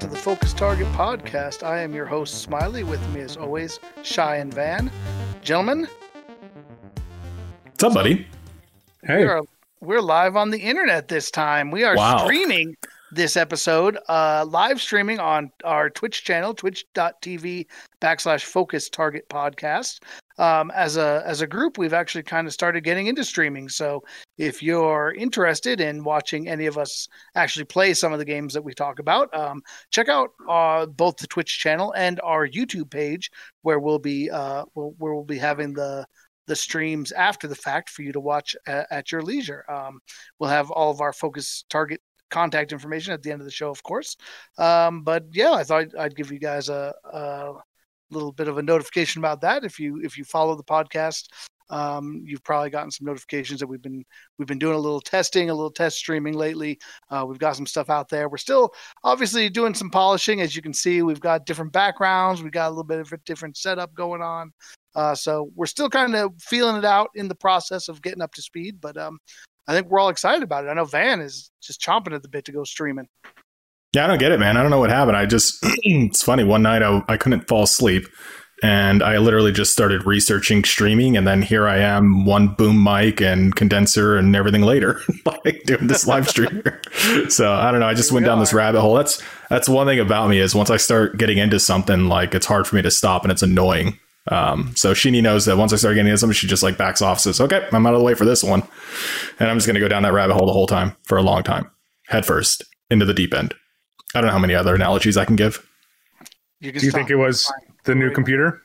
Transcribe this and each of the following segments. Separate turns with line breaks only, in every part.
To the Focus Target podcast, I am your host, Smiley. With me, as always, Shy and Van. Gentlemen,
What's up, buddy?
we
Hey,
are, we're live on the internet this time. We are
Wow.
streaming this episode, uh, live streaming on our Twitch channel, twitch.tv backslash Focus Target podcast. Um, as a as a group, we've actually kind of started getting into streaming. So if you're interested in watching any of us actually play some of the games that we talk about, um, check out uh, both the Twitch channel and our YouTube page, where we'll be uh, where we'll be having the the streams after the fact for you to watch at, at your leisure. Um, we'll have all of our focus target contact information at the end of the show, of course. Um, but yeah, I thought I'd give you guys a, a little bit of a notification about that. If you if you follow the podcast, um, you've probably gotten some notifications that we've been we've been doing a little testing, a little test streaming lately. Uh, we've got some stuff out there. We're still obviously doing some polishing, as you can see. We've got different backgrounds. We've got a little bit of a different setup going on. Uh, so we're still kind of feeling it out in the process of getting up to speed, but um, I think we're all excited about it. I know Van is just chomping at the bit to go streaming.
Yeah, I don't get it, man. I don't know what happened. I just, it's funny. One night I, I couldn't fall asleep and I literally just started researching streaming. And then here I am, one boom mic and condenser and everything later, like doing this live stream. so I don't know. I just went down this rabbit hole. That's, that's one thing about me is once I start getting into something, like it's hard for me to stop and it's annoying. Um, so Sheeny knows that once I start getting into something, she just like backs off, says, okay, I'm out of the way for this one. And I'm just going to go down that rabbit hole the whole time for a long time, head first into the deep end. I don't know how many other analogies I can give.
You can
do you think it was
Fine.
the new computer?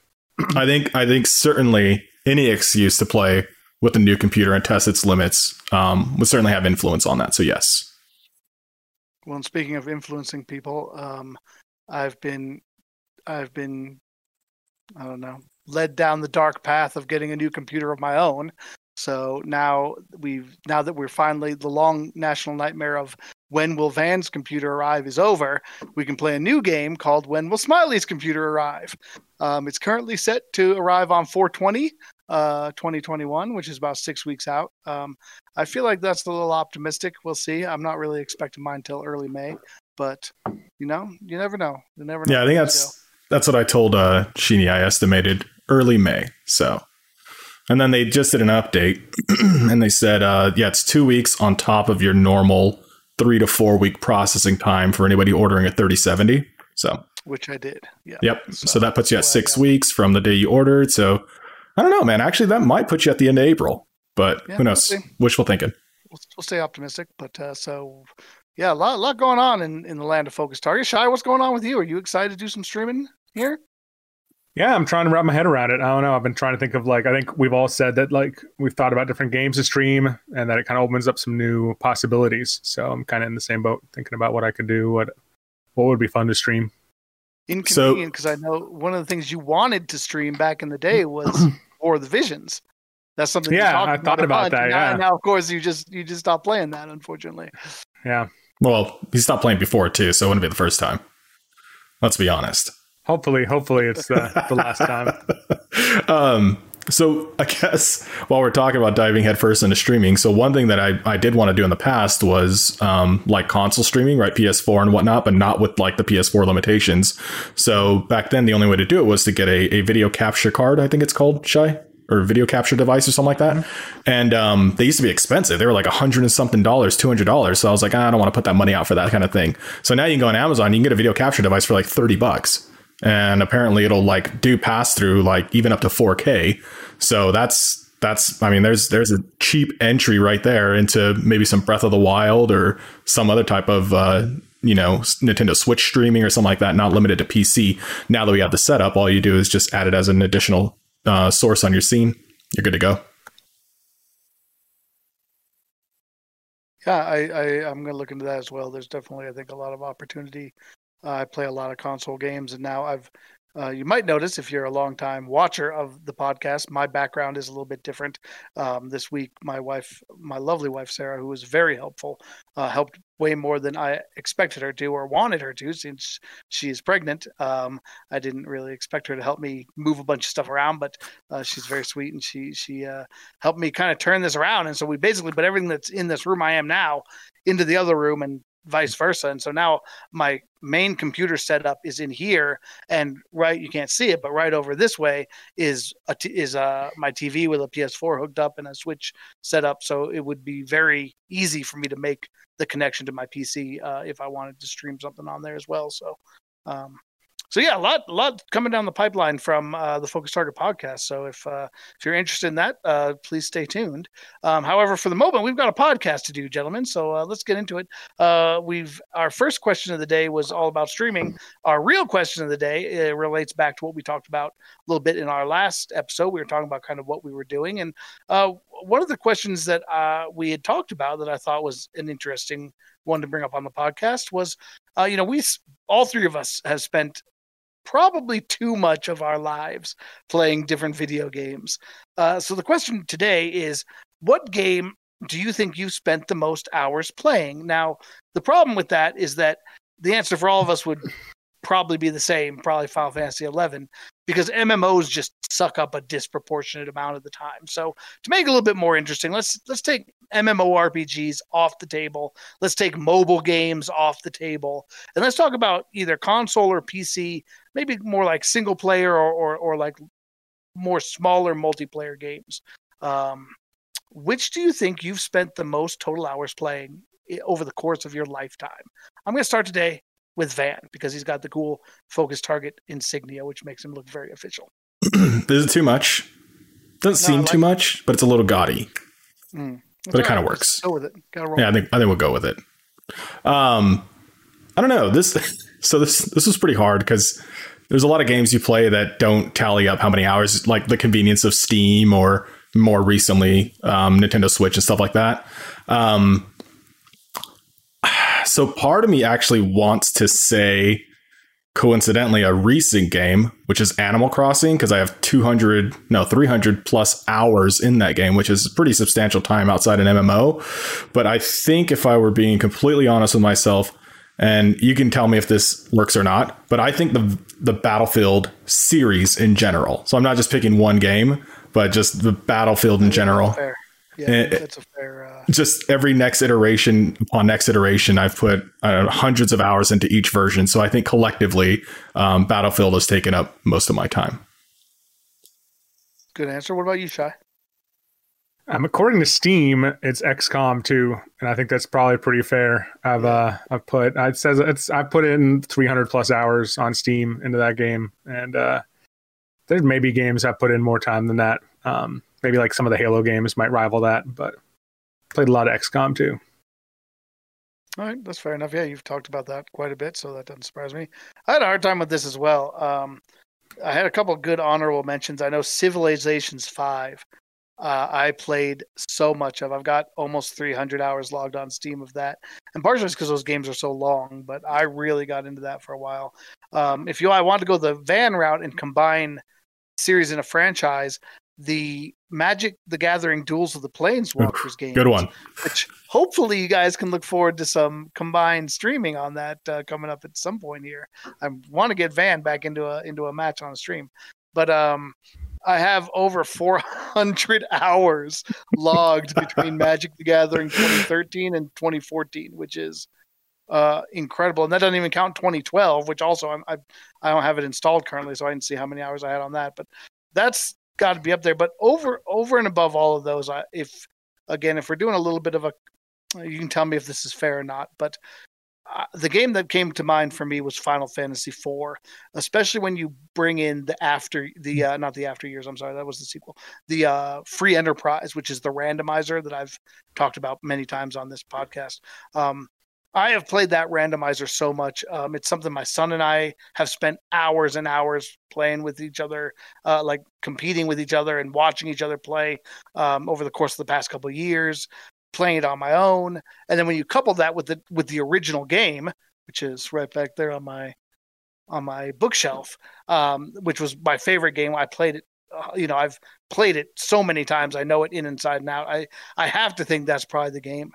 I think I think certainly any excuse to play with a new computer and test its limits um, would certainly have influence on that. So yes,
Well, and speaking of influencing people, um, I've been, I've been, I don't know, led down the dark path of getting a new computer of my own. So now we've now that we're finally the long national nightmare of when will Van's computer arrive is over, we can play a new game called When Will Smiley's computer arrive. Um, it's currently set to arrive on 420, uh, 2021, which is about six weeks out. Um, I feel like that's a little optimistic. We'll see. I'm not really expecting mine till early May, but you know, you never know. You never know.
yeah, I think that's that's what I told uh, Sheeny. I estimated early May. So, and then they just did an update, and they said, uh, yeah, it's two weeks on top of your normal three to four week processing time for anybody ordering a 3070. So,
which I did. Yeah.
yep. So, that puts you at six weeks from the day you ordered. So, I don't know, man. Actually, that might put you at the end of April, but
Yeah,
who knows?
we'll.
Wishful thinking.
We'll, we'll stay optimistic, but uh, so yeah, a lot, a lot going on in, in the land of focus target. Shy, what's going on with you? Are you excited to do some streaming here?
Yeah, I'm trying to wrap my head around it. I don't know. I've been trying to think of like I think we've all said that like we've thought about different games to stream and that it kind of opens up some new possibilities. So I'm kind of in the same boat, thinking about what I could do, what what would be fun to stream.
Inconvenient because I know one of the things you wanted to stream back in the day was War of the Visions. That's something. you
Yeah, I thought
a
about that,
Now,
yeah.
now, of course, you just you just stopped playing that. Unfortunately,
Yeah,
Well, he stopped playing before too, so it wouldn't be the first time. Let's be honest.
Hopefully, hopefully it's the, the last time.
um, so I guess while we're talking about diving headfirst into streaming, so one thing that I, I did want to do in the past was um, like console streaming, right? PS4 and whatnot, but not with like the PS4 limitations. So back then, the only way to do it was to get a, a video capture card, I think it's called, Shy? Or video capture device or something like that. And um, they used to be expensive. They were like a hundred and something dollars, two hundred dollars. So I was like, "Ah, I don't want to put that money out for that kind of thing. So now you can go on Amazon, you can get a video capture device for like thirty bucks and apparently it'll like do pass through like even up to 4K. So that's that's I mean there's there's a cheap entry right there into maybe some Breath of the Wild or some other type of uh you know Nintendo Switch streaming or something like that, not limited to PC. Now that we have the setup, all you do is just add it as an additional uh, source on your scene. You're good to go.
yeah, I, I I'm gonna look into that as well. There's definitely I think a lot of opportunity. Uh, I play a lot of console games, and now I've Uh, you might notice if you're a long time watcher of the podcast, my background is a little bit different. Um, this week, my wife, my lovely wife Sarah, who was very helpful, uh, helped way more than I expected her to or wanted her to, since she is pregnant. Um, I didn't really expect her to help me move a bunch of stuff around, but uh, she's very sweet and she she uh, helped me kind of turn this around. And so we basically put everything that's in this room I am now into the other room and vice versa. And so now my main computer setup is in here, and right you can't see it, but right over this way is a t- is uh my TV with a PS4 hooked up and a Switch set up. So it would be very easy for me to make the connection to my PC uh, if I wanted to stream something on there as well. So um, so yeah, a lot, a lot coming down the pipeline from uh, the Focus Target podcast. So if uh, if you're interested in that, uh, please stay tuned. Um, however, for the moment, we've got a podcast to do, gentlemen. So uh, let's get into it. Uh, we've our first question of the day was all about streaming. Our real question of the day relates back to what we talked about a little bit in our last episode. We were talking about kind of what we were doing, and uh, one of the questions that we had talked about that I thought was an interesting one to bring up on the podcast was, you know, we all three of us have spent probably too much of our lives playing different video games. Uh, so the question today is what game do you think you spent the most hours playing? Now, the problem with that is that the answer for all of us would probably be the same, probably Final Fantasy 11, because MMOs just suck up a disproportionate amount of the time. So to make it a little bit more interesting, let's let's take MMORPGs off the table. Let's take mobile games off the table, and let's talk about either console or PC, maybe more like single player or or, or like more smaller multiplayer games. Um, which do you think you've spent the most total hours playing eh, over the course of your lifetime? I'm going to start today with Van because he's got the cool focus target insignia, which makes him look very official.
Is it too much? Doesn't no, seem like too much, but it's a little gaudy. Mm. But it kind of works.
Go with it.
yeah, I think I think we'll go with it. Um, I don't know this. So this this was pretty hard because there's a lot of games you play that don't tally up how many hours, like the convenience of Steam or more recently um, Nintendo Switch and stuff like that. Um, so part of me actually wants to say coincidentally a recent game which is animal crossing because i have 200 no 300 plus hours in that game which is pretty substantial time outside an mmo but i think if i were being completely honest with myself and you can tell me if this works or not but i think the the battlefield series in general so i'm not just picking one game but just the battlefield in general Fair.
yeah, that's a fair. Uh...
Just every next iteration upon next iteration, I've put know, hundreds of hours into each version. So I think collectively, um, Battlefield has taken up most of my time.
Good answer. What about you, Shy?
Um, according to Steam, it's XCOM 2, and I think that's probably pretty fair. I've uh, I've put it says it's I put in 300 plus hours on Steam into that game, and uh, there's maybe games I put in more time than that. Um, maybe like some of the Halo games might rival that, but played a lot of XCOM too.
All right, that's fair enough. Yeah, you've talked about that quite a bit, so that doesn't surprise me. I had a hard time with this as well. Um, I had a couple good honorable mentions. I know Civilizations Five. Uh, I played so much of. I've got almost 300 hours logged on Steam of that, and partially it's because those games are so long. But I really got into that for a while. Um, if you, I want to go the van route and combine series in a franchise the Magic the Gathering Duels of the Planeswalkers game.
Good one.
Which hopefully you guys can look forward to some combined streaming on that uh, coming up at some point here. I want to get Van back into a into a match on a stream. But um I have over 400 hours logged between Magic the Gathering 2013 and 2014, which is uh, incredible. And that doesn't even count 2012, which also I'm, I, I don't have it installed currently, so I didn't see how many hours I had on that. But that's got to be up there. But over over and above all of those, if again, if we're doing a little bit of a, you can tell me if this is fair or not. But uh, the game that came to mind for me was Final Fantasy IV, especially when you bring in the after the uh, not the after years. I'm sorry, that was the sequel. The uh, free enterprise, which is the randomizer that I've talked about many times on this podcast. Um, I have played that randomizer so much. Um, it's something my son and I have spent hours and hours playing with each other, uh, like competing with each other and watching each other play um, over the course of the past couple years, playing it on my own. And then when you couple that with the with the original game, which is right back there on my on my bookshelf, um, which was my favorite game. I played it. Uh, you know, I've played it so many times. I know it in inside and out. I I have to think that's probably the game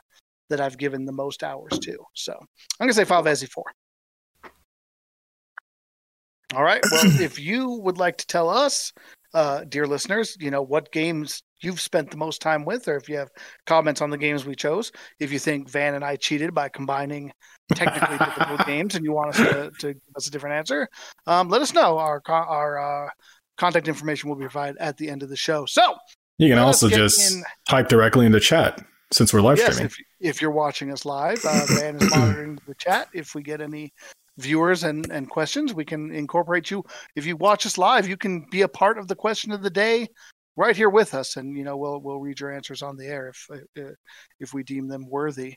that I've given the most hours to. So I'm gonna say Fantasy four. All right. Well, if you would like to tell us, uh, dear listeners, you know what games you've spent the most time with, or if you have comments on the games we chose, if you think Van and I cheated by combining technically difficult games and you want us to, to, give us a different answer, um, let us know. Our our uh, contact information will be provided at the end of the show. So
you can also just in... type directly in the chat since we're live
yes,
streaming.
If, if you're watching us live, uh, Van is monitoring the chat. If we get any viewers and, and questions, we can incorporate you. If you watch us live, you can be a part of the question of the day right here with us, and you know we'll we'll read your answers on the air if uh, if we deem them worthy.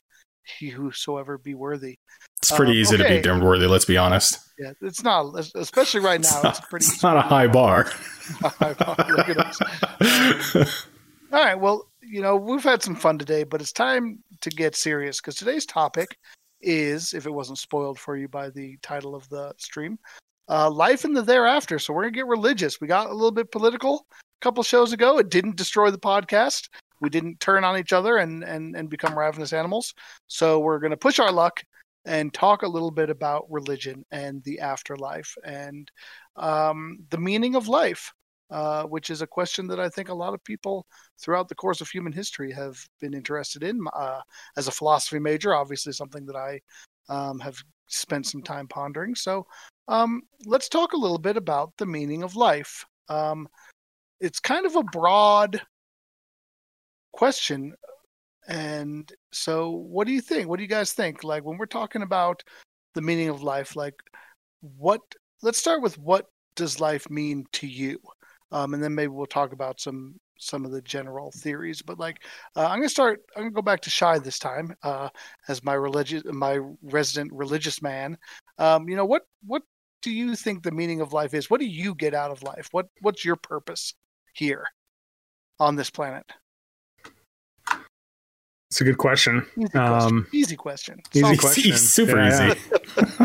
He whosoever be worthy.
It's pretty um, easy okay. to be deemed worthy. Let's be honest.
Yeah, it's not, especially right now. It's,
it's pretty. It's not a high bar. a high bar.
Look at us. All right. Well, you know we've had some fun today, but it's time to get serious because today's topic is, if it wasn't spoiled for you by the title of the stream, uh, life in the thereafter. So we're gonna get religious. We got a little bit political a couple shows ago. It didn't destroy the podcast. We didn't turn on each other and and and become ravenous animals. So we're gonna push our luck and talk a little bit about religion and the afterlife and um, the meaning of life. Uh, which is a question that I think a lot of people throughout the course of human history have been interested in. Uh, as a philosophy major, obviously something that I um, have spent some time pondering. So um, let's talk a little bit about the meaning of life. Um, it's kind of a broad question. And so, what do you think? What do you guys think? Like, when we're talking about the meaning of life, like, what, let's start with what does life mean to you? Um, and then maybe we'll talk about some some of the general theories. But like, uh, I'm gonna start. I'm gonna go back to Shy this time uh, as my religious, my resident religious man. Um, you know what? What do you think the meaning of life is? What do you get out of life? What What's your purpose here on this planet?
It's a good question.
Easy question. Um, easy question.
Easy question. Super
yeah,
easy.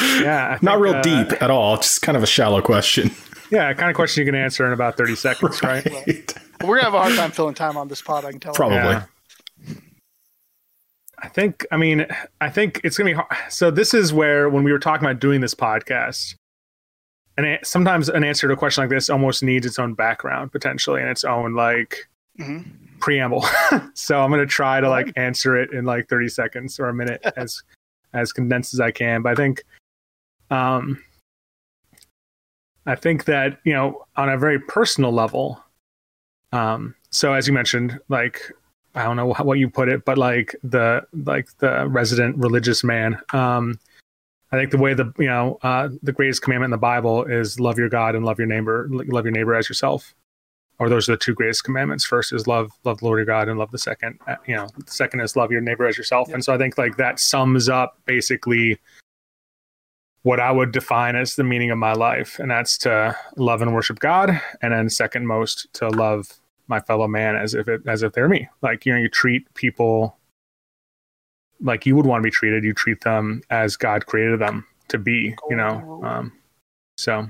Yeah, yeah think, not real uh, deep at all. Just kind of a shallow question.
Yeah, kind of question you can answer in about 30 seconds, right?
right? We're going to have a hard time filling time on this pod, I can tell.
Probably. Yeah.
I think, I mean, I think it's going to be hard. So, this is where, when we were talking about doing this podcast, and sometimes an answer to a question like this almost needs its own background potentially and its own like mm-hmm. preamble. so I'm going to try to like answer it in like 30 seconds or a minute as as condensed as I can. But I think um I think that you know on a very personal level. Um, so as you mentioned, like I don't know what you put it, but like the like the resident religious man. Um, I think the way the you know uh, the greatest commandment in the Bible is love your God and love your neighbor, love your neighbor as yourself. Or those are the two greatest commandments. First is love love the Lord your God and love the second. Uh, you know, the second is love your neighbor as yourself. And so I think like that sums up basically what I would define as the meaning of my life, and that's to love and worship God, and then second most to love my fellow man as if it as if they're me. Like you know, you treat people like you would want to be treated. You treat them as God created them to be. You know, um, so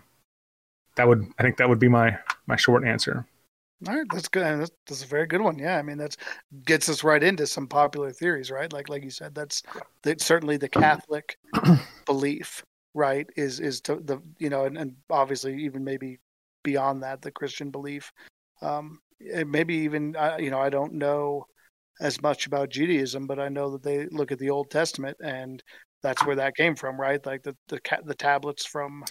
that would I think that would be my my short answer.
All right, that's good. That's, that's, a very good one. Yeah, I mean that's gets us right into some popular theories, right? Like like you said, that's that's certainly the Catholic belief right is is to the you know and, and obviously even maybe beyond that the christian belief. Um maybe even uh, you know i don't know as much about judaism but i know that they look at the old testament and that's where that came from right? Like the the, the tablets from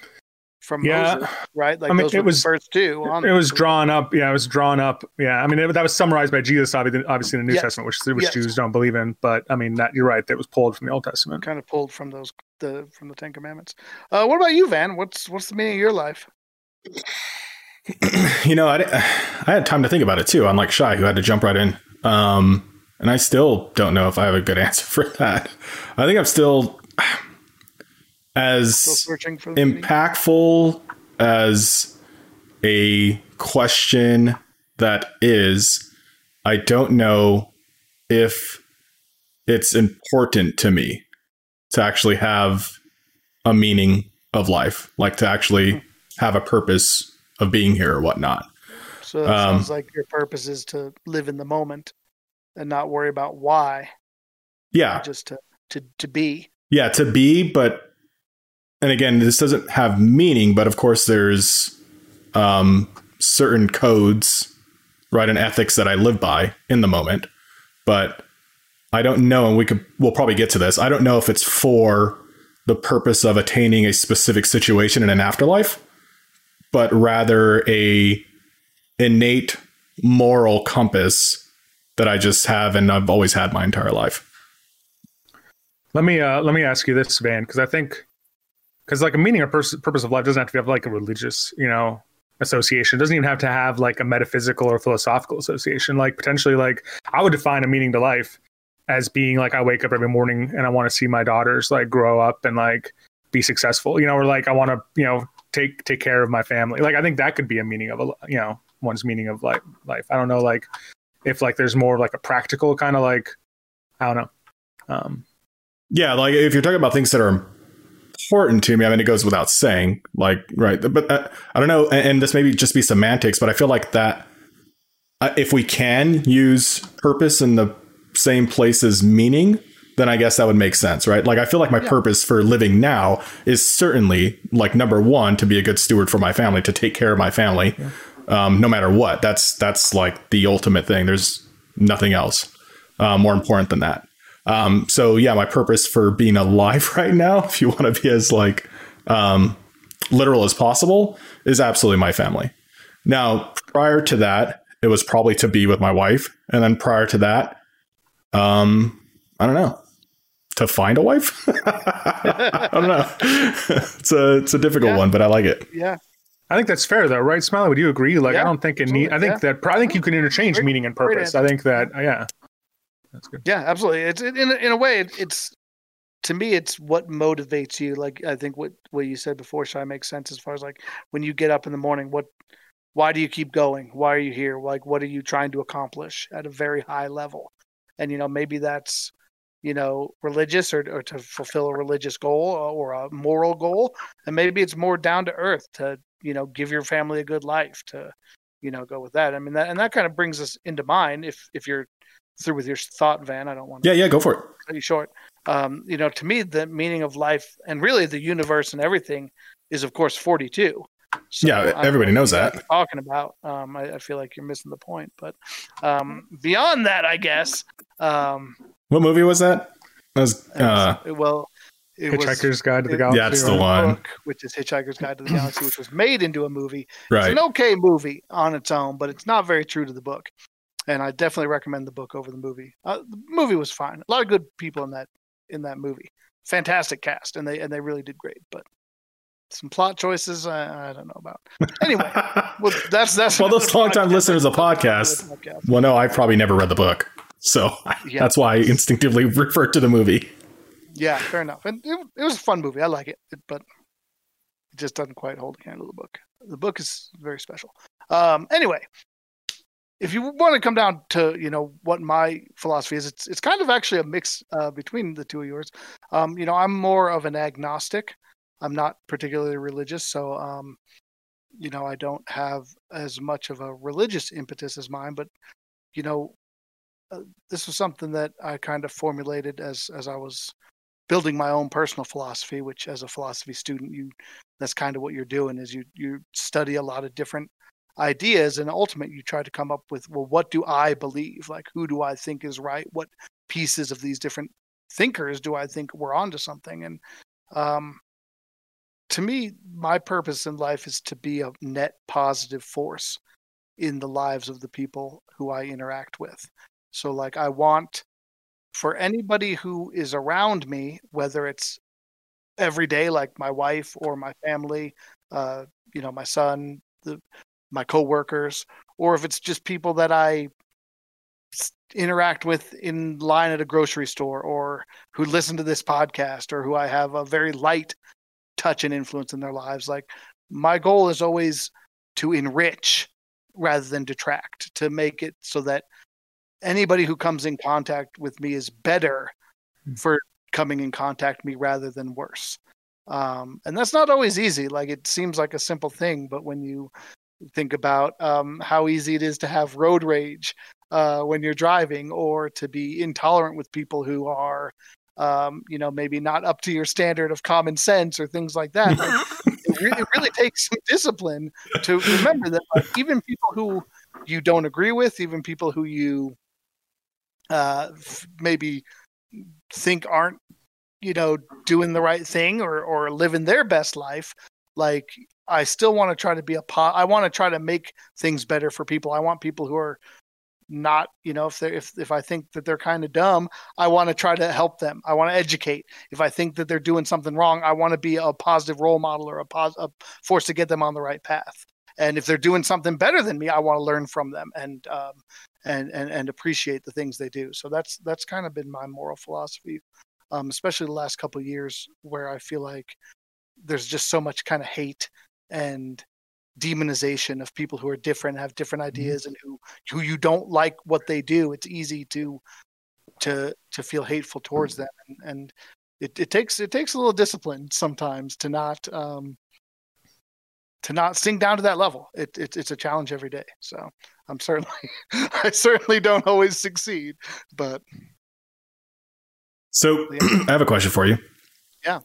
from yeah. Moses, right? Like I mean, it was first two.
it was drawn up. Yeah, it was drawn up. Yeah, I mean, it, that was summarized by Jesus, obviously in the New yes. Testament, which which yes. Jews don't believe in. But I mean, that you're right. That was pulled from the Old Testament.
Kind of pulled from those the from the Ten Commandments. Uh, what about you, Van? What's what's the meaning of your life?
you know, I, I had time to think about it too. I'm like shy, who had to jump right in. Um, and I still don't know if I have a good answer for that. I think I'm still as impactful as a question that is. I don't know if it's important to me to actually have a meaning of life, like to actually have a purpose of being here or whatnot.
So it um, sounds like your purpose is to live in the moment and not worry about why.
Yeah.
Just to, to, to be.
Yeah, to be, but and again, this doesn't have meaning, but of course there's um certain codes, right, and ethics that I live by in the moment. But I don't know, and we could we'll probably get to this. I don't know if it's for the purpose of attaining a specific situation in an afterlife, but rather a innate moral compass that I just have and I've always had my entire life.
Let me uh, let me ask you this, Van, because I think because like a meaning or purpose of life doesn't have to have like a religious, you know, association. It doesn't even have to have like a metaphysical or philosophical association. Like potentially, like I would define a meaning to life as being like I wake up every morning and I want to see my daughters like grow up and like be successful, you know, or like I want to, you know, take take care of my family. Like I think that could be a meaning of a you know one's meaning of life. Life. I don't know, like if like there's more like a practical kind of like I don't know. Um,
yeah, like if you're talking about things that are important to me, I mean, it goes without saying, like right, but uh, I don't know, and, and this maybe just be semantics, but I feel like that uh, if we can use purpose in the same place as meaning, then I guess that would make sense, right? Like I feel like my yeah. purpose for living now is certainly like number one to be a good steward for my family, to take care of my family, yeah. um, no matter what. That's that's like the ultimate thing. There's nothing else uh, more important than that. Um, so yeah, my purpose for being alive right now, if you want to be as like um, literal as possible, is absolutely my family. Now, prior to that, it was probably to be with my wife, and then prior to that, um, I don't know. To find a wife? I don't know. it's a it's a difficult yeah. one, but I like it.
Yeah.
I think that's fair though, right, Smiley? Would you agree? Like, yeah, I don't think it need. I think yeah. that I think you can interchange great, meaning and purpose. I think that yeah,
that's good. Yeah, absolutely. It's in in a way, it, it's to me, it's what motivates you. Like I think what what you said before, Shy, makes sense as far as like when you get up in the morning. What, why do you keep going? Why are you here? Like, what are you trying to accomplish at a very high level? and you know maybe that's you know religious or, or to fulfill a religious goal or a moral goal and maybe it's more down to earth to you know give your family a good life to you know go with that i mean that and that kind of brings us into mind if if you're through with your thought van i don't want
to yeah yeah go for it
cut you short um you know to me the meaning of life and really the universe and everything is of course 42
so yeah, everybody knows that.
Talking about, um, I, I, feel like you're missing the point. But um, beyond that, I guess. Um,
what movie was that? That was,
uh, it was well. It
Hitchhiker's
was,
Guide to the Galaxy.
Yeah, that's the one. Book,
which is Hitchhiker's Guide to the Galaxy, which was made into a movie.
Right.
It's an okay movie on its own, but it's not very true to the book. And I definitely recommend the book over the movie. Uh, the movie was fine. A lot of good people in that in that movie. Fantastic cast, and they and they really did great. But some plot choices I, I don't know about. Anyway, well, that's that's
well, those long time listeners of podcast. podcast. Well, no, I probably never read the book, so yeah. that's why I instinctively referred to the movie.
Yeah, fair enough. And it, it was a fun movie. I like it, but it just doesn't quite hold the candle to the book. The book is very special. Um, anyway, if you want to come down to you know what my philosophy is, it's it's kind of actually a mix uh, between the two of yours. Um, you know, I'm more of an agnostic. I'm not particularly religious, so um, you know I don't have as much of a religious impetus as mine. But you know, uh, this was something that I kind of formulated as as I was building my own personal philosophy. Which, as a philosophy student, you that's kind of what you're doing is you you study a lot of different ideas and ultimately you try to come up with well what do i believe? Like who do i think is right? What pieces of these different thinkers do i think we're onto something? And um, to me, my purpose in life is to be a net positive force in the lives of the people who I interact with. So, like, I want for anybody who is around me, whether it's every day, like my wife or my family, uh, you know, my son, the, my coworkers, or if it's just people that I interact with in line at a grocery store or who listen to this podcast or who I have a very light touch and influence in their lives. Like my goal is always to enrich rather than detract, to make it so that anybody who comes in contact with me is better hmm. for coming in contact me rather than worse. Um, and that's not always easy. Like it seems like a simple thing, but when you think about um, how easy it is to have road rage uh, when you're driving, or to be intolerant with people who are, um, you know, maybe not up to your standard of common sense or things like that. Like, it, really, it, really, takes some discipline to remember that like, even people who you don't agree with, even people who you uh, maybe think aren't you know doing the right thing or or living their best life like i still want to try to be a po- i want to try to make things better for people. I want people who are not you know if they if if i think that they're kind of dumb i want to try to help them. I want to educate. If i think that they're doing something wrong i want to be a positive role model or a, pos- a force to get them on the right path. And if they're doing something better than me i want to learn from them and um and and and appreciate the things they do. So that's that's kind of been my moral philosophy um, especially the last couple years where I feel like there's just so much kind of hate and demonization of people who are different, have different mm-hmm. ideas, and who who you don't like what they do. It's easy to to to feel hateful towards them, and, and it, it takes it takes a little discipline sometimes to not um, to not sink down to that level. It, it, it's a challenge every day. So I'm certainly I certainly don't always succeed, but
so I have a question for you.
Yeah.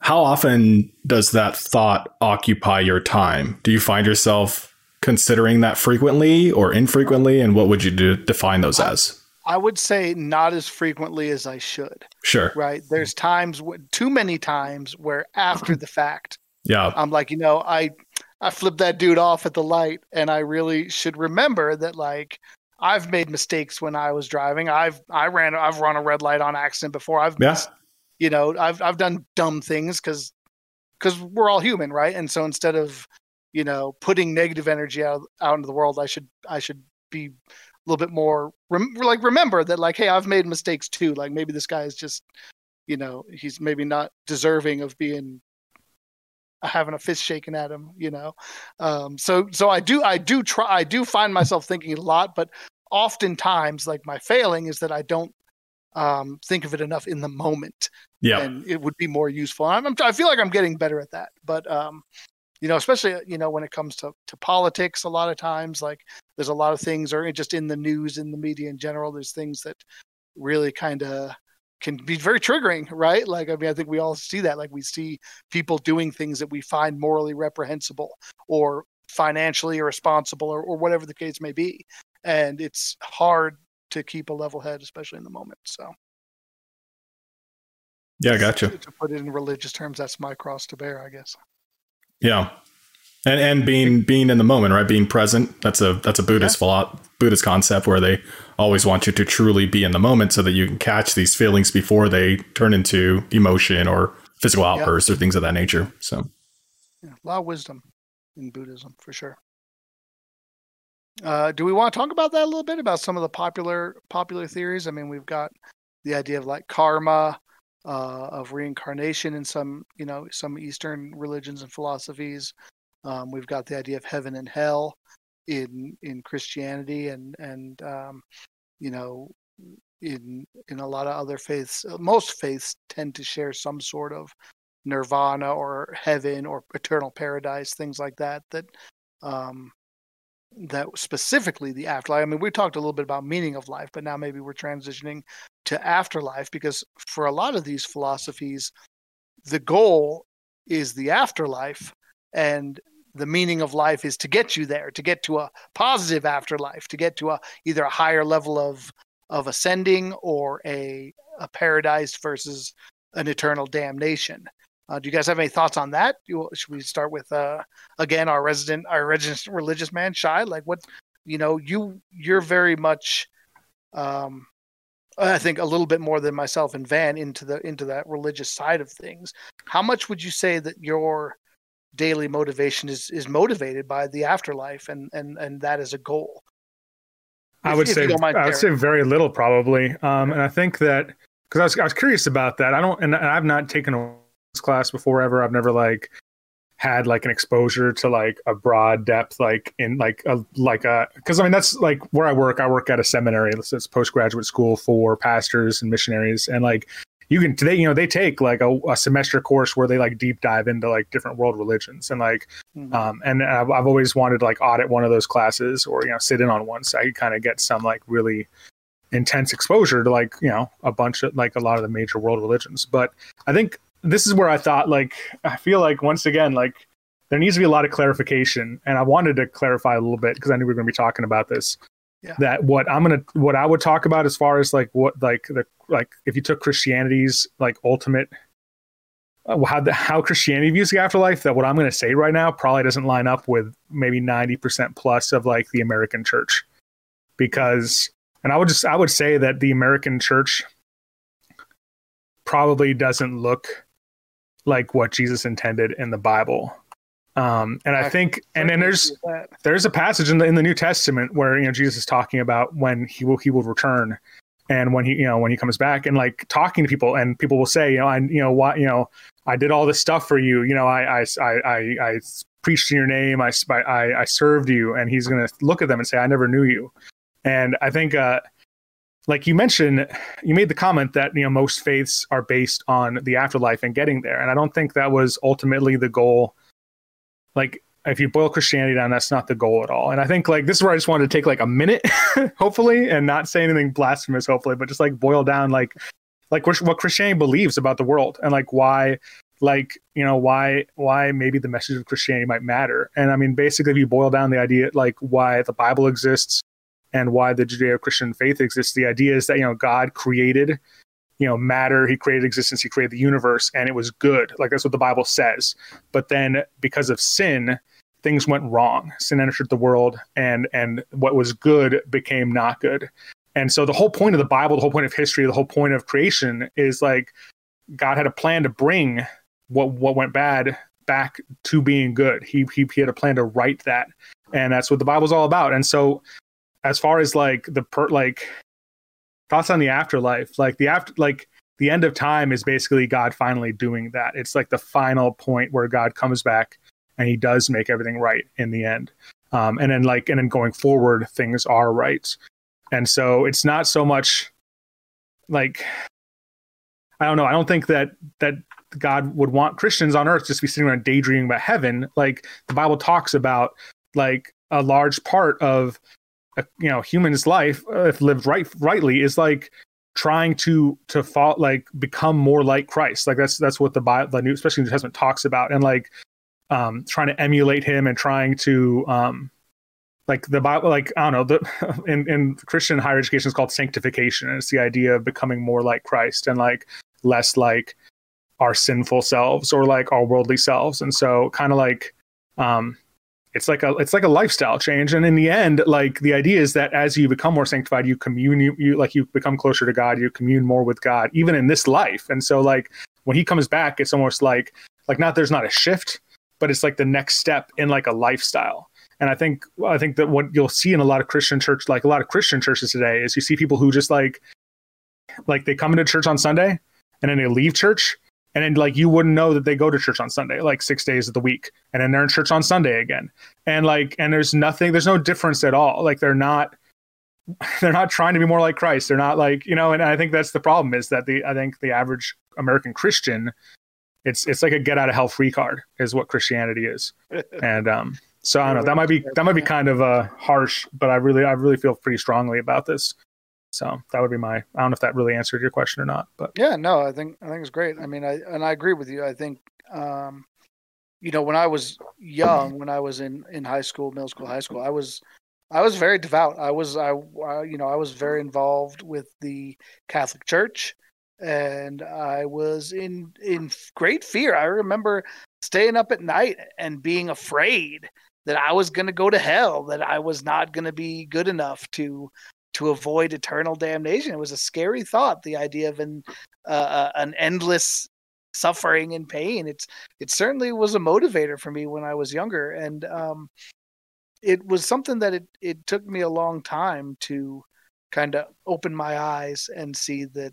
How often does that thought occupy your time? Do you find yourself considering that frequently or infrequently? And what would you do, define those as?
I would say not as frequently as I should.
Sure.
Right. There's times, too many times, where after the fact,
yeah,
I'm like, you know, I I flipped that dude off at the light, and I really should remember that, like, I've made mistakes when I was driving. I've I ran I've run a red light on accident before. I've
yeah.
You know I've I've done dumb things because because we're all human, right? And so instead of you know putting negative energy out out into the world, I should I should be a little bit more rem- like remember that like hey I've made mistakes too. Like maybe this guy is just you know he's maybe not deserving of being having a fist shaken at him you know um, so so i do i do try i do find myself thinking a lot but oftentimes like my failing is that i don't um, think of it enough in the moment
yeah
and it would be more useful I'm, I'm, i feel like i'm getting better at that but um, you know especially you know when it comes to, to politics a lot of times like there's a lot of things or just in the news in the media in general there's things that really kind of can be very triggering, right? Like, I mean, I think we all see that. Like, we see people doing things that we find morally reprehensible or financially irresponsible or, or whatever the case may be. And it's hard to keep a level head, especially in the moment. So,
yeah, I got.
To, to put it in religious terms, that's my cross to bear, I guess.
Yeah and and being being in the moment right being present that's a that's a buddhist yeah. philo- buddhist concept where they always want you to truly be in the moment so that you can catch these feelings before they turn into emotion or physical outbursts yeah. or things of that nature so
yeah, a lot of wisdom in buddhism for sure uh, do we want to talk about that a little bit about some of the popular popular theories i mean we've got the idea of like karma uh, of reincarnation in some you know some eastern religions and philosophies um, we've got the idea of heaven and hell in in Christianity, and and um, you know in in a lot of other faiths. Uh, most faiths tend to share some sort of nirvana or heaven or eternal paradise, things like that. That um, that specifically the afterlife. I mean, we talked a little bit about meaning of life, but now maybe we're transitioning to afterlife because for a lot of these philosophies, the goal is the afterlife, and the meaning of life is to get you there, to get to a positive afterlife, to get to a either a higher level of of ascending or a a paradise versus an eternal damnation. Uh, do you guys have any thoughts on that? You, should we start with uh, again our resident our religious religious man shy? Like what you know you you're very much um, I think a little bit more than myself and Van into the into that religious side of things. How much would you say that your daily motivation is is motivated by the afterlife and and and that is a goal
i would say i would say very little probably um and i think that because I was, I was curious about that i don't and i've not taken a class before ever. I've never like had like an exposure to like a broad depth like in like a like a because i mean that's like where i work. I work at a seminary. It's postgraduate school for pastors and missionaries. And like you can today you know they take like a, a, semester course where they like deep dive into like different world religions. And like mm-hmm. um and I've, I've always wanted to like audit one of those classes or you know sit in on one so I could kind of get some like really intense exposure to like you know a bunch of like a lot of the major world religions. But I think this is where I thought like I feel like once again like there needs to be a lot of clarification and I wanted to clarify a little bit because I knew we were going to be talking about this yeah. that what I'm gonna what I would talk about as far as like what like the like if you took Christianity's like ultimate uh, how the, how Christianity views the afterlife that what I'm going to say right now probably doesn't line up with maybe 90% plus of like the American church because and I would just I would say that the American church probably doesn't look like what Jesus intended in the Bible. Um, and I, I think, and then there's there's a passage in the in the New Testament where you know Jesus is talking about when he will he will return, and when he you know when he comes back, and like talking to people, and people will say, you know, I you know what you know I did all this stuff for you, you know, I I I I, I preached in your name, I I I served you, and he's gonna look at them and say, I never knew you, and I think. uh like you mentioned, you made the comment that you know most faiths are based on the afterlife and getting there, and I don't think that was ultimately the goal like if you boil Christianity down, that's not the goal at all. And I think like this is where I just wanted to take like a minute, hopefully, and not say anything blasphemous, hopefully, but just like boil down like like what Christianity believes about the world and like why like you know why why maybe the message of Christianity might matter. And I mean, basically, if you boil down the idea like why the Bible exists and why the Judeo-Christian faith exists, the idea is that you know God created you know matter he created existence he created the universe and it was good. Like that's what the bible says. But then because of sin things went wrong. Sin entered the world and and what was good became not good. And so the whole point of the bible the whole point of history the whole point of creation is like god had a plan to bring what what went bad back to being good. He he, he had a plan to right that. And that's what the bible's all about. And so as far as like the per like thoughts on the afterlife like the after like the end of time is basically god finally doing that. It's like the final point where god comes back and he does make everything right in the end. Um, and then like and then going forward things are right. And so it's not so much like i don't know i don't think that that god would want christians on earth just to be sitting around daydreaming about heaven. Like the bible talks about like a large part of a, you know human's life uh, if lived right rightly is like trying to to fall like become more like Christ. Like that's that's what the Bible, the New, especially New Testament, talks about, and like um, trying to emulate him and trying to um, like the Bible, like I don't know, the in, in Christian higher education is called sanctification, and it's the idea of becoming more like Christ and like less like our sinful selves or like our worldly selves, and so kind of like um, it's like a it's like a lifestyle change. And in the end like the idea is that as you become more sanctified you commune you, you like you become closer to god you commune more with god even in this life. And so like when he comes back it's almost like like not there's not a shift but it's like the next step in like a lifestyle. And i think i think that what you'll see in a lot of christian church like a lot of christian churches today is you see people who just like like they come into church on sunday and then they leave church and then like you wouldn't know that they go to church on Sunday, like six days of the week, and then they're in church on Sunday again, and like and there's nothing, there's no difference at all. Like they're not, they're not trying to be more like Christ. They're not like you know, and I think that's the problem is that the I think the average American Christian, it's it's like a get out of hell free card is what Christianity is, and um, so I don't know that might be that might be kind of uh harsh, but I really I really feel pretty strongly about this. So that would be my. I don't know if that really answered your question or not, but
yeah, no, I think I think it's great. I mean, I and I agree with you. I think, um, you know, when I was young, when I was in in high school, middle school, high school, I was I was very devout. I was I, I you know I was very involved with the Catholic Church, and I was in in great fear. I remember staying up at night and being afraid that I was going to go to hell, that I was not going to be good enough to to avoid eternal damnation. It was a scary thought, the idea of an uh, uh, an endless suffering and pain. It's it certainly was a motivator for me when I was younger, and um, it was something that it it took me a long time to kind of open my eyes and see that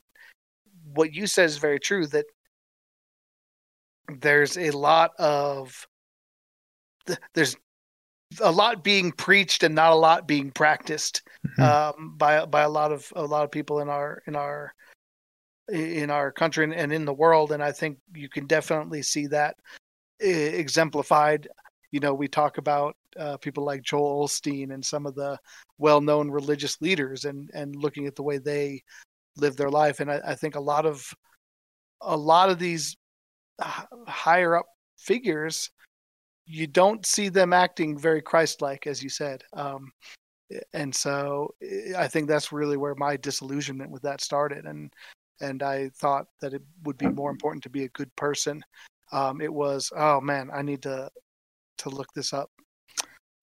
what you said is very true. That there's a lot of there's a lot being preached and not a lot being practiced mm-hmm. um, by by a lot of a lot of people in our in our in our country and in the world. And I think you can definitely see that exemplified. You know, we talk about uh, people like Joel Osteen and some of the well-known religious leaders, and and looking at the way they live their life. And I, I think a lot of a lot of these higher up figures, you don't see them acting very Christ-like, as you said. Um, and so I think that's really where my disillusionment with that started. And and I thought that it would be more important to be a good person. Um, it was, oh man, I need to to look this up.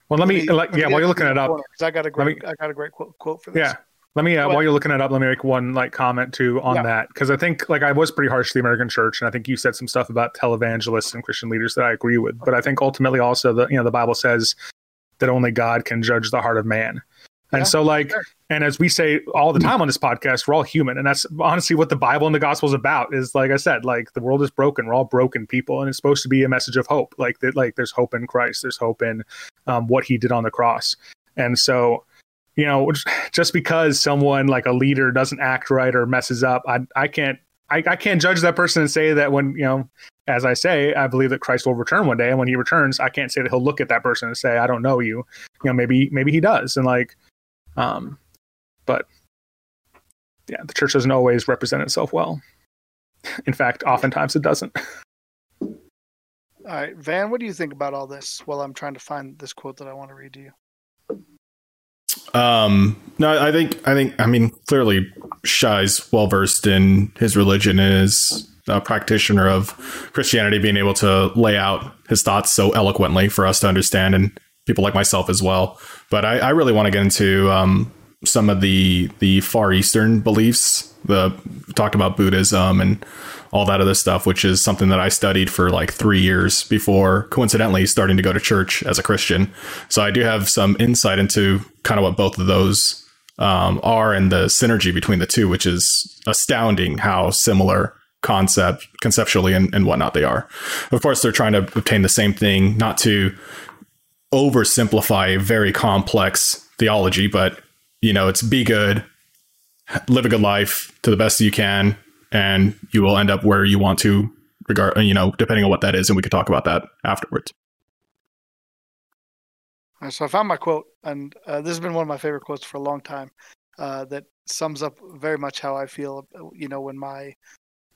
Well, let, let me, me let, yeah, while you're looking it up,
I got a great, me, I got a great quote, quote for this.
Yeah, let me uh, while you're looking it up, let me make one like comment too on yeah. that because I think like I was pretty harsh to the American church, and I think you said some stuff about televangelists and Christian leaders that I agree with. But I think ultimately also the you know the Bible says that only God can judge the heart of man. And yeah, so, like, sure. and as we say all the time on this podcast, we're all human, and that's honestly what the Bible and the gospel is about. Is like I said, like the world is broken. We're all broken people, and it's supposed to be a message of hope. Like that, like there's hope in Christ. There's hope in um, what He did on the cross. And so, you know, just because someone like a leader doesn't act right or messes up, I I can't I, I can't judge that person and say that when you know as I say, I believe that Christ will return one day, and when He returns, I can't say that He'll look at that person and say, "I don't know you." You know, maybe maybe He does, and like um, but yeah, the church doesn't always represent itself well. In fact, oftentimes it doesn't.
All right, Van, what do you think about all this? While I'm trying to find this quote that I want to read to you.
Um, no, I think I think I mean clearly Shai's well versed in his religion and is a practitioner of Christianity, being able to lay out his thoughts so eloquently for us to understand, and people like myself as well. But I, I really want to get into um, some of the the Far Eastern beliefs. The talked about Buddhism and all that other stuff, which is something that I studied for like three years before coincidentally starting to go to church as a Christian. So I do have some insight into kind of what both of those um, are and the synergy between the two, which is astounding how similar concept conceptually and, and whatnot they are. Of course, they're trying to obtain the same thing, not to oversimplify a very complex theology, but you know, it's be good, live a good life to the best you can, and you will end up where you want to, regard you know, depending on what that is, and we could talk about that afterwards.
So I found my quote, and uh, this has been one of my favorite quotes for a long time. Uh, that sums up very much how I feel. You know, when my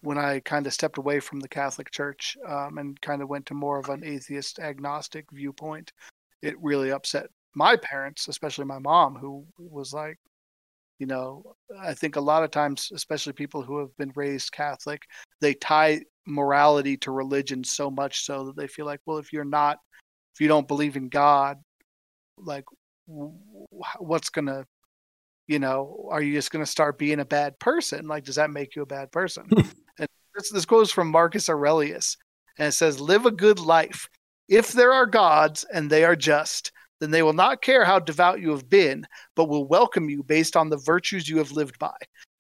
when I kind of stepped away from the Catholic Church um, and kind of went to more of an atheist agnostic viewpoint, it really upset my parents, especially my mom, who was like, you know, I think a lot of times, especially people who have been raised Catholic, they tie morality to religion so much so that they feel like, well, if you're not, if you don't believe in God, like, what's gonna, you know, are you just gonna start being a bad person? Like, does that make you a bad person? and this, this goes from Marcus Aurelius, and it says, "Live a good life. If there are gods and they are just, then they will not care how devout you have been, but will welcome you based on the virtues you have lived by.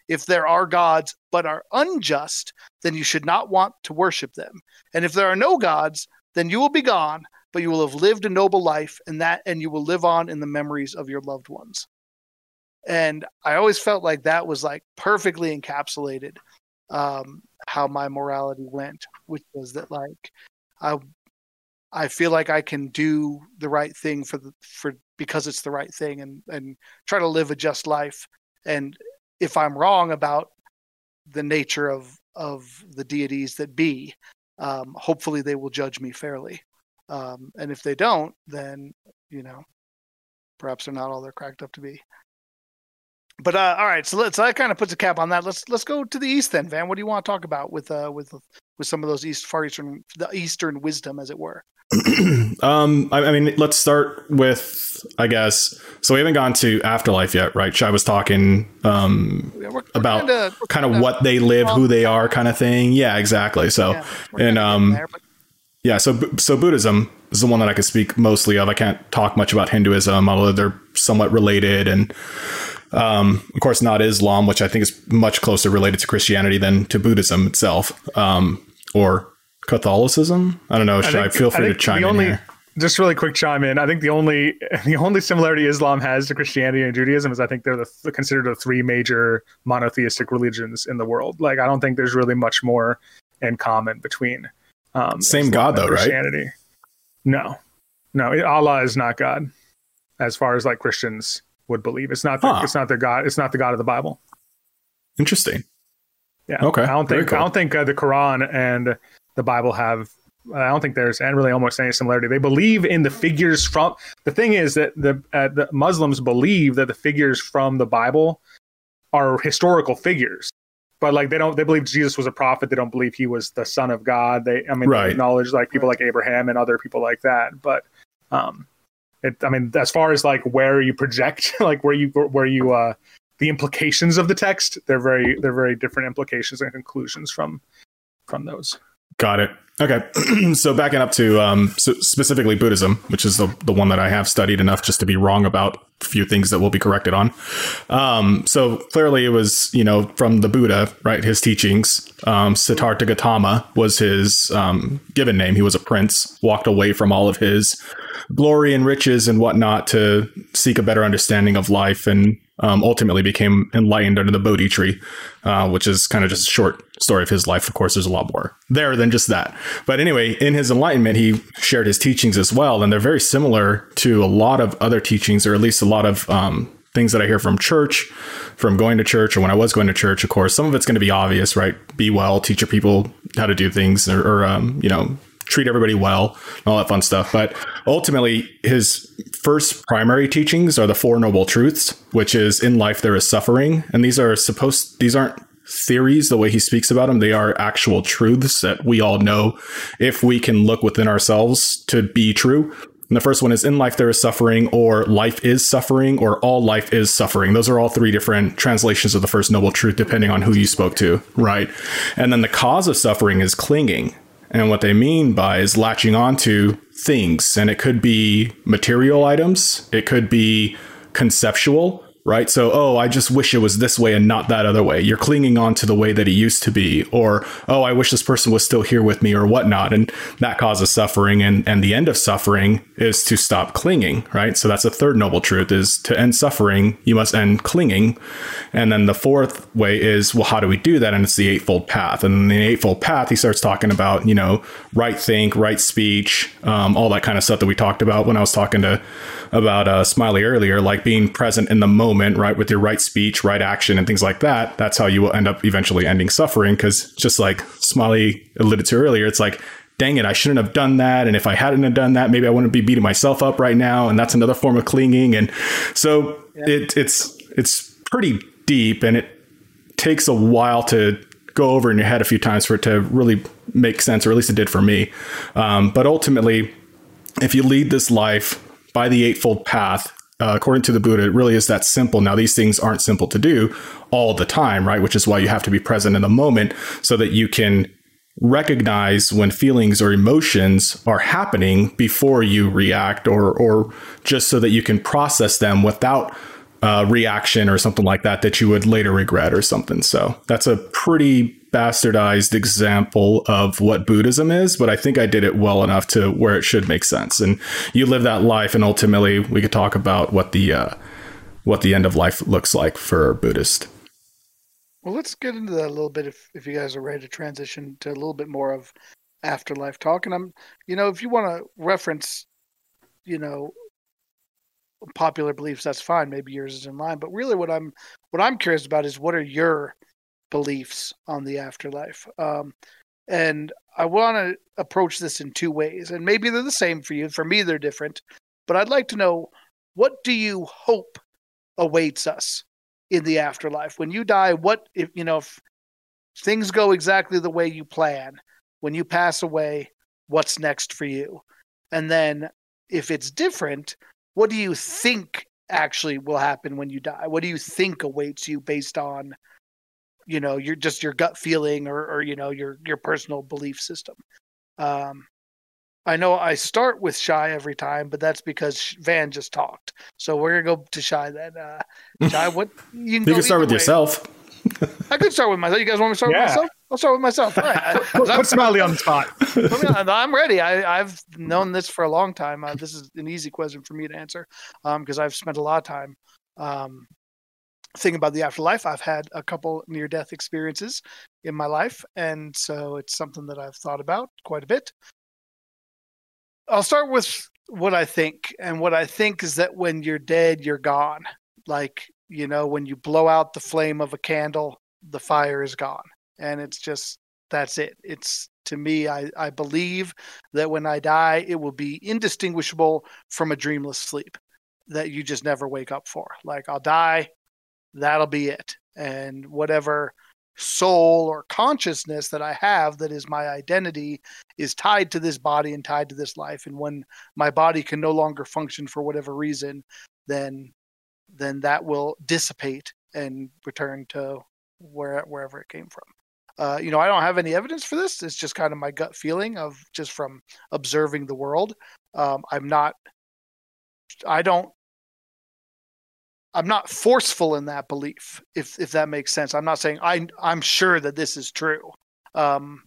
If there are gods but are unjust, then you should not want to worship them. And if there are no gods, then you will be gone, but you will have lived a noble life, and that and you will live on in the memories of your loved ones. And I always felt like that was like perfectly encapsulated um, how my morality went, which was that like I I feel like I can do the right thing for the for because it's the right thing and and try to live a just life. And if I'm wrong about the nature of of the deities that be, um, hopefully they will judge me fairly. Um, and if they don't, then you know, perhaps they're not all they're cracked up to be. But uh, all right, so let's so that kind of puts a cap on that. Let's let's go to the east then, Van. What do you want to talk about with uh with with some of those east far eastern the eastern wisdom, as it were?
um, I, I, mean, let's start with, I guess. So we haven't gone to afterlife yet, right? Shai was talking um, yeah, we're, we're about kinda, kind of what they live, who they are, kind of thing. Yeah, exactly. So, yeah, and um, there, but- yeah, so so Buddhism is the one that I can speak mostly of. I can't talk much about Hinduism, although they're somewhat related, and um, of course, not Islam, which I think is much closer related to Christianity than to Buddhism itself, um, or Catholicism. I don't know. Should I, think, I feel free I to chime
only,
in here?
just really quick chime in. I think the only the only similarity Islam has to Christianity and Judaism is I think they're the, considered the three major monotheistic religions in the world. Like I don't think there's really much more in common between.
Um, Same God though, Christianity. right?
No, no, Allah is not God, as far as like Christians would believe. It's not. The, huh. It's not the God. It's not the God of the Bible.
Interesting.
Yeah. Okay. I don't think. Cool. I don't think uh, the Quran and the Bible have I don't think there's and really almost any similarity. They believe in the figures from. The thing is that the uh, the Muslims believe that the figures from the Bible are historical figures, but like they don't. They believe Jesus was a prophet. They don't believe he was the son of God. They, I mean, right. they acknowledge like people like Abraham and other people like that. But, um, it. I mean, as far as like where you project, like where you where you uh the implications of the text, they're very they're very different implications and conclusions from from those.
Got it. Okay, so backing up to um, so specifically Buddhism, which is the the one that I have studied enough just to be wrong about few things that will be corrected on. Um, so clearly, it was you know from the Buddha, right? His teachings. Um, Siddhartha Gautama was his um, given name. He was a prince, walked away from all of his glory and riches and whatnot to seek a better understanding of life and um, ultimately became enlightened under the Bodhi tree, uh, which is kind of just a short story of his life. Of course, there's a lot more there than just that. But anyway, in his enlightenment, he shared his teachings as well. And they're very similar to a lot of other teachings, or at least a lot of um, things that I hear from church, from going to church, or when I was going to church, of course. Some of it's going to be obvious, right? Be well, teach your people how to do things, or, or um, you know, treat everybody well, and all that fun stuff. But ultimately, his first primary teachings are the Four Noble Truths, which is in life there is suffering. And these are supposed, these aren't theories the way he speaks about them. They are actual truths that we all know if we can look within ourselves to be true. And the first one is in life there is suffering, or life is suffering, or all life is suffering. Those are all three different translations of the first noble truth, depending on who you spoke to, right? And then the cause of suffering is clinging. And what they mean by is latching onto things. And it could be material items, it could be conceptual, right? So, oh, I just wish it was this way and not that other way. You're clinging on to the way that it used to be, or oh, I wish this person was still here with me, or whatnot, and that causes suffering. And and the end of suffering is to stop clinging, right? So that's the third noble truth: is to end suffering, you must end clinging. And then the fourth way is, well, how do we do that? And it's the eightfold path. And the eightfold path, he starts talking about you know right think, right speech, um, all that kind of stuff that we talked about when I was talking to about uh, Smiley earlier, like being present in the moment, right, with your right speech, right action, and things like that. That's how you will end up eventually ending suffering. Because just like Smiley alluded to earlier, it's like, dang it, I shouldn't have done that. And if I hadn't have done that, maybe I wouldn't be beating myself up right now. And that's another form of clinging. And so yeah. it, it's it's pretty deep, and it takes a while to go over in your head a few times for it to really make sense, or at least it did for me. Um, but ultimately, if you lead this life by the Eightfold Path, uh, according to the Buddha, it really is that simple. Now, these things aren't simple to do all the time, right? Which is why you have to be present in the moment so that you can recognize when feelings or emotions are happening before you react or or just so that you can process them without uh, reaction or something like that that you would later regret or something. So that's a pretty bastardized example of what Buddhism is, but I think I did it well enough to where it should make sense. And you live that life, and ultimately we could talk about what the uh, what the end of life looks like for Buddhist.
Well, let's get into that a little bit if if you guys are ready to transition to a little bit more of afterlife talk. And I'm, you know, if you want to reference, you know, popular beliefs, that's fine. Maybe yours is in line. But really, what I'm what I'm curious about is what are your beliefs on the afterlife? Um, and I want to approach this in two ways, and maybe they're the same for you. For me, they're different. But I'd like to know what do you hope awaits us in the afterlife when you die? What if you know if things go exactly the way you plan when you pass away? What's next for you? And then if it's different, what do you think actually will happen when you die? What do you think awaits you based on, you know, your just your gut feeling or, or you know your your personal belief system? Um, I know I start with shy every time, but that's because Van just talked. So we're gonna go to shy then. Uh, shy, what
you can, you can start with way. yourself.
I could start with myself. You guys want me to start yeah. with myself? I'll start with myself. All right.
Put Smiley on the spot.
I'm ready. I, have known this for a long time. Uh, this is an easy question for me to answer because um, I've spent a lot of time um, thinking about the afterlife. I've had a couple near death experiences in my life, and so it's something that I've thought about quite a bit. I'll start with what I think, and what I think is that when you're dead, you're gone. Like you know, when you blow out the flame of a candle, the fire is gone and it's just that's it it's to me I, I believe that when i die it will be indistinguishable from a dreamless sleep that you just never wake up for like i'll die that'll be it and whatever soul or consciousness that i have that is my identity is tied to this body and tied to this life and when my body can no longer function for whatever reason then then that will dissipate and return to where wherever it came from uh, you know, I don't have any evidence for this. It's just kind of my gut feeling of just from observing the world. Um, I'm not, I don't, I'm not forceful in that belief. If if that makes sense, I'm not saying I I'm sure that this is true. Um,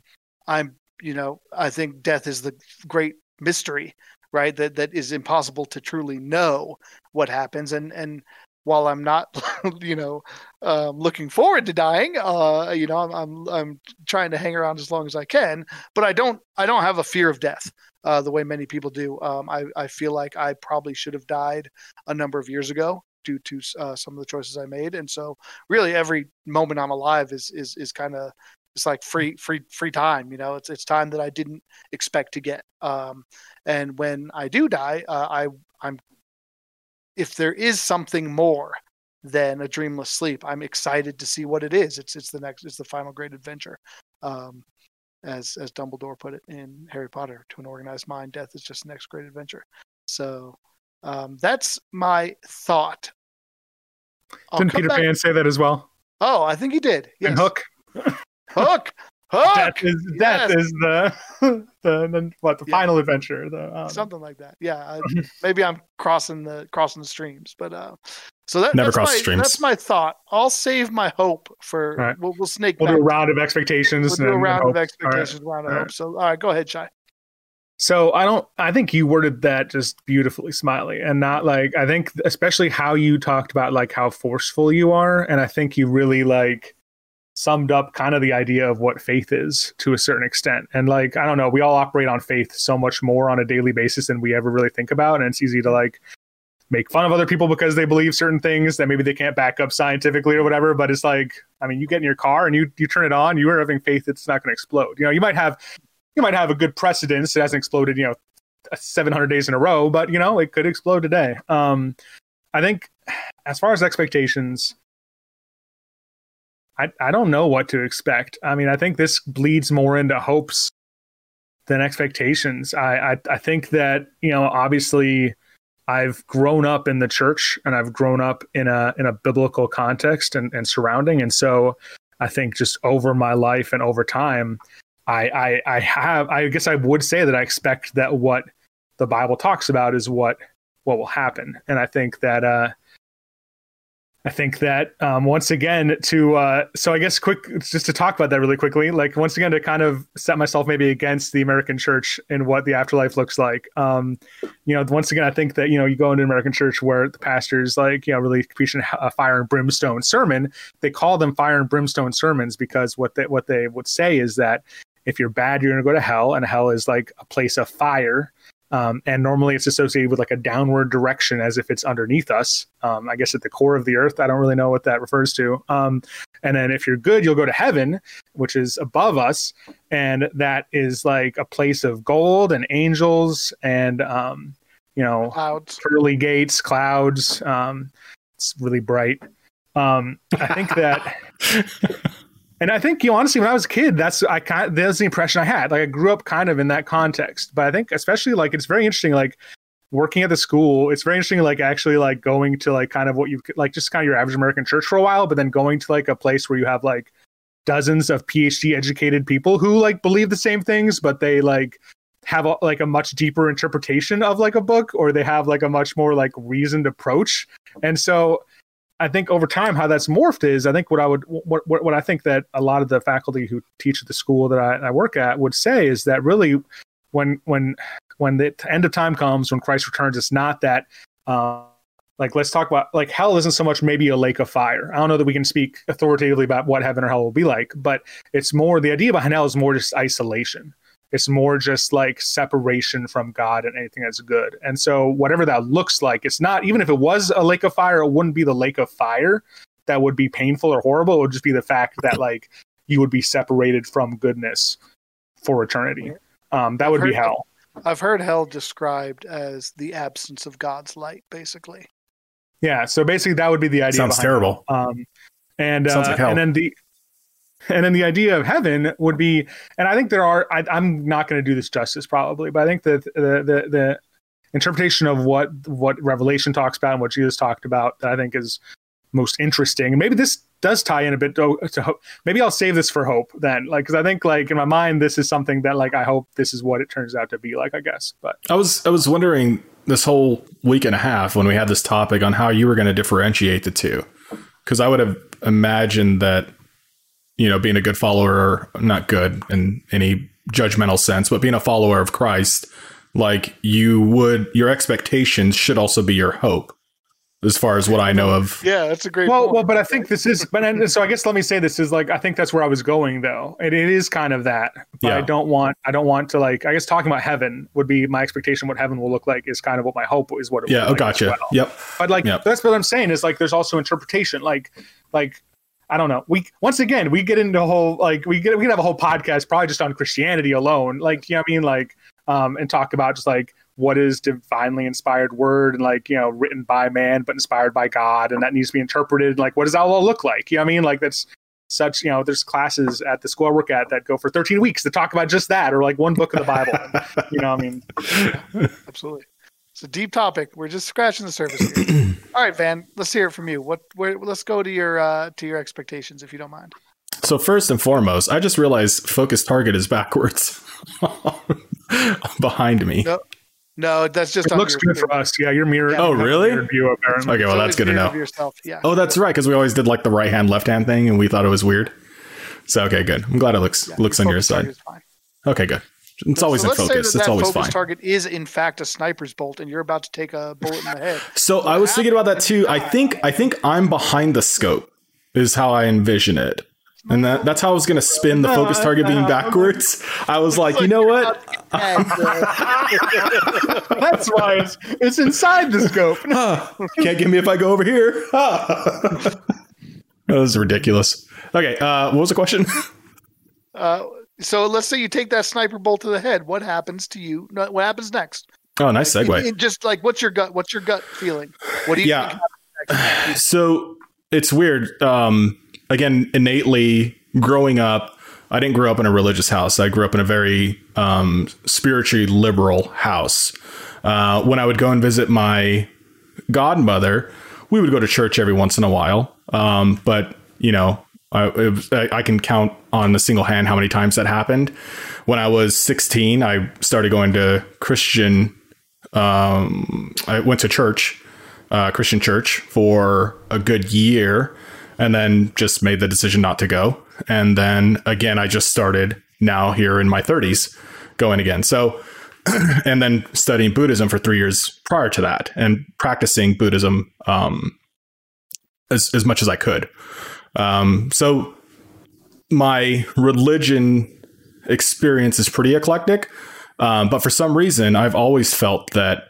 I'm, you know, I think death is the great mystery, right? That that is impossible to truly know what happens, and and while I'm not, you know, um, looking forward to dying, uh, you know, I'm, I'm, I'm trying to hang around as long as I can. But I don't I don't have a fear of death uh, the way many people do. Um, I I feel like I probably should have died a number of years ago due to uh, some of the choices I made, and so really every moment I'm alive is is is kind of it's like free free free time you know it's it's time that i didn't expect to get um, and when i do die uh, i i'm if there is something more than a dreamless sleep, I'm excited to see what it is. It's it's the next it's the final great adventure. Um, as as Dumbledore put it in Harry Potter, to an organized mind, death is just the next great adventure. So um, that's my thought.
I'll Didn't Peter back... Pan say that as well?
Oh, I think he did.
Yes. And Hook.
Hook. Hook.
Death is death is the, the, the what the yeah. final adventure. The
um... something like that. Yeah, I, maybe I'm crossing the crossing the streams, but uh, so that,
never
cross
my, streams.
That's my thought. I'll save my hope for right. we'll, we'll snake.
We'll do a round of expectations.
We'll do a round of expectations. Right. Round of hope. So all right, go ahead, Shy.
So I don't. I think you worded that just beautifully, Smiley, and not like I think especially how you talked about like how forceful you are, and I think you really like summed up kind of the idea of what faith is to a certain extent. And like, I don't know, we all operate on faith so much more on a daily basis than we ever really think about. And it's easy to like make fun of other people because they believe certain things that maybe they can't back up scientifically or whatever. But it's like, I mean, you get in your car and you you turn it on, you are having faith it's not going to explode. You know, you might have you might have a good precedence. It hasn't exploded, you know, 700 days in a row, but you know, it could explode today. Um, I think as far as expectations, I, I don't know what to expect. I mean, I think this bleeds more into hopes than expectations. I, I, I think that, you know, obviously I've grown up in the church and I've grown up in a in a biblical context and, and surrounding. And so I think just over my life and over time, I, I I have I guess I would say that I expect that what the Bible talks about is what what will happen. And I think that uh I think that um, once again to uh, so I guess quick just to talk about that really quickly, like once again to kind of set myself maybe against the American church and what the afterlife looks like. Um, you know, once again, I think that you know you go into American church where the pastors like you know really preaching a fire and brimstone sermon. They call them fire and brimstone sermons because what they what they would say is that if you're bad, you're going to go to hell, and hell is like a place of fire um, and normally it's associated with like a downward direction as if it's underneath us. Um, I guess at the core of the earth. I don't really know what that refers to. Um, and then if you're good, you'll go to heaven, which is above us. And that is like a place of gold and angels and, um, you know,
clouds.
pearly gates, clouds. Um, it's really bright. Um, I think that. And I think, you know, honestly, when I was a kid, that's I kind that's the impression I had. Like I grew up kind of in that context. But I think especially like it's very interesting, like working at the school, it's very interesting, like actually like going to like kind of what you like just kind of your average American church for a while, but then going to like a place where you have like dozens of PhD educated people who like believe the same things, but they like have a, like a much deeper interpretation of like a book or they have like a much more like reasoned approach. And so I think over time how that's morphed is I think what I would what what, what I think that a lot of the faculty who teach at the school that I, I work at would say is that really when when when the end of time comes when Christ returns, it's not that. Uh, like let's talk about like hell isn't so much maybe a lake of fire i don't know that we can speak authoritatively about what heaven or hell will be like but it's more the idea behind hell is more just isolation it's more just like separation from god and anything that's good and so whatever that looks like it's not even if it was a lake of fire it wouldn't be the lake of fire that would be painful or horrible it would just be the fact that like you would be separated from goodness for eternity um, that would be hell
I've heard hell described as the absence of God's light, basically.
Yeah, so basically that would be the idea.
Sounds terrible.
It. Um, and uh, like and then the and then the idea of heaven would be, and I think there are. I, am not going to do this justice probably, but I think that the, the the interpretation of what what Revelation talks about and what Jesus talked about, that I think is most interesting. Maybe this does tie in a bit to, to hope. Maybe I'll save this for hope then, like because I think like in my mind this is something that like I hope this is what it turns out to be like. I guess, but
I was I was wondering this whole week and a half when we had this topic on how you were going to differentiate the two. Because I would have imagined that, you know, being a good follower, not good in any judgmental sense, but being a follower of Christ, like you would, your expectations should also be your hope as far as what I know of.
Yeah, that's a great.
Well, point. well, but I think this is, but and so I guess let me say this is like I think that's where I was going though. It, it is kind of that, but yeah. I don't want I don't want to like I guess talking about heaven would be my expectation. What heaven will look like is kind of what my hope is. What it
yeah, oh,
like
gotcha. Well. Yep.
But like
yep.
that's what I'm saying is like there's also interpretation. Like like I don't know. We once again we get into a whole like we get we can have a whole podcast probably just on Christianity alone. Like you know what I mean? Like um and talk about just like what is divinely inspired word and like you know written by man but inspired by god and that needs to be interpreted like what does that all look like? You know what i mean? Like that's such you know there's classes at the school i work at that go for 13 weeks to talk about just that or like one book of the bible. You know i mean?
Absolutely. It's a deep topic. We're just scratching the surface here all right van let's hear it from you what where, let's go to your uh to your expectations if you don't mind
so first and foremost i just realized focus target is backwards behind me
no, no, that's just
it looks good for us. Yeah, your mirror.
Yeah, oh, really? View, apparently. okay, well, that's good to know. Yourself. Yeah. Oh, that's right, because we always did like the right hand, left hand thing, and we thought it was weird. So okay, good. I'm glad it looks yeah, looks on your side. Okay, good. It's so, always so in focus. That it's that always focus fine.
target is in fact a sniper's bolt, and you're about to take a bullet in the head.
So, so I was thinking about that too. I think I think I'm behind the scope. Is how I envision it. And that, that's how I was going to spin the focus target being backwards. I was like, you know what?
that's why it's, it's inside the scope.
Can't get me if I go over here. that was ridiculous. Okay, uh, what was the question?
Uh, so let's say you take that sniper bolt to the head. What happens to you? What happens next?
Oh, nice segue.
It, it just like, what's your gut? What's your gut feeling? What do you?
Yeah. so it's weird. Um, again, innately growing up, I didn't grow up in a religious house. I grew up in a very um, spiritually liberal house. Uh, when I would go and visit my godmother, we would go to church every once in a while. Um, but you know, I, was, I, can count on a single hand how many times that happened. When I was 16, I started going to Christian. Um, I went to church, uh, Christian church, for a good year and then just made the decision not to go. And then again, I just started now here in my 30s going again. So, and then studying Buddhism for three years prior to that and practicing Buddhism um, as, as much as I could. Um, so, my religion experience is pretty eclectic. Um, but for some reason, I've always felt that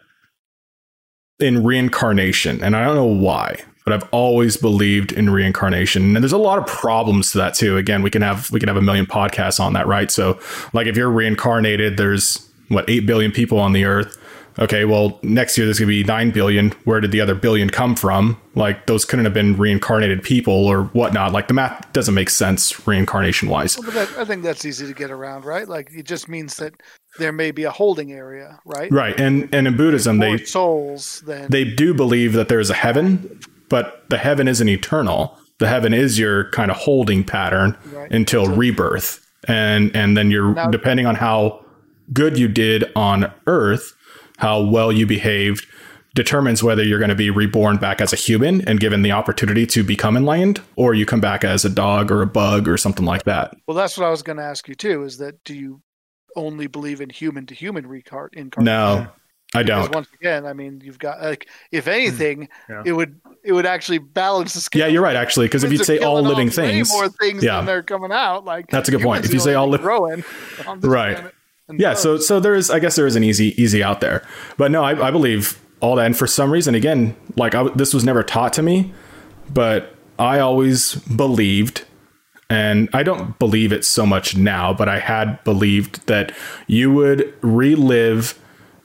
in reincarnation, and I don't know why, but I've always believed in reincarnation. And there's a lot of problems to that too. Again, we can have we can have a million podcasts on that, right? So, like if you're reincarnated, there's what 8 billion people on the earth. Okay, well, next year there's going to be 9 billion. Where did the other billion come from? Like, those couldn't have been reincarnated people or whatnot. Like, the math doesn't make sense reincarnation wise.
Well, that, I think that's easy to get around, right? Like, it just means that there may be a holding area, right?
Right. And, and in Buddhism, they
souls, then
they do believe that there's a heaven but the heaven isn't eternal. The heaven is your kind of holding pattern right. until so, rebirth. And and then you're now, depending on how good you did on earth, how well you behaved, determines whether you're going to be reborn back as a human and given the opportunity to become enlightened, or you come back as a dog or a bug or something like that.
Well, that's what I was going to ask you too. Is that do you only believe in human to human incarnation?
No, I don't.
Because once again, I mean, you've got like, if hmm, anything, yeah. it would it would actually balance the scale.
Yeah, you're right. Actually, because if you say all living things,
more things yeah. than they're coming out. Like
that's a good point. If you say all living, growing, right? Yeah. So so there is. I guess there is an easy easy out there. But no, I, I believe all that. And for some reason, again, like I, this was never taught to me, but I always believed and I don't believe it so much now, but I had believed that you would relive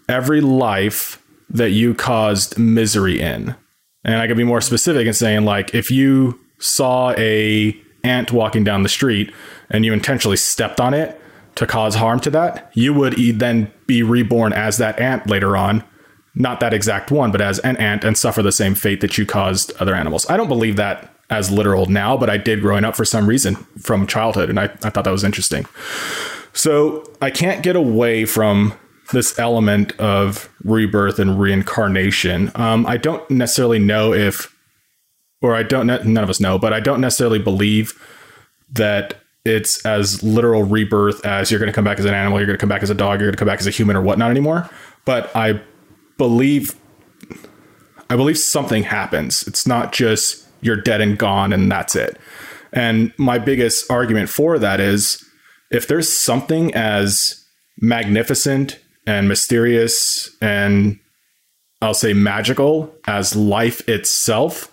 every life that you caused misery in. And I could be more specific in saying like if you saw a ant walking down the street and you intentionally stepped on it to cause harm to that, you would then be reborn as that ant later on. Not that exact one, but as an ant and suffer the same fate that you caused other animals. I don't believe that as literal now, but I did growing up for some reason from childhood, and I, I thought that was interesting. So I can't get away from this element of rebirth and reincarnation. Um, I don't necessarily know if, or I don't, none of us know, but I don't necessarily believe that it's as literal rebirth as you're going to come back as an animal, you're going to come back as a dog, you're going to come back as a human or whatnot anymore. But I believe, I believe something happens. It's not just you're dead and gone and that's it. And my biggest argument for that is if there's something as magnificent and mysterious and I'll say magical as life itself,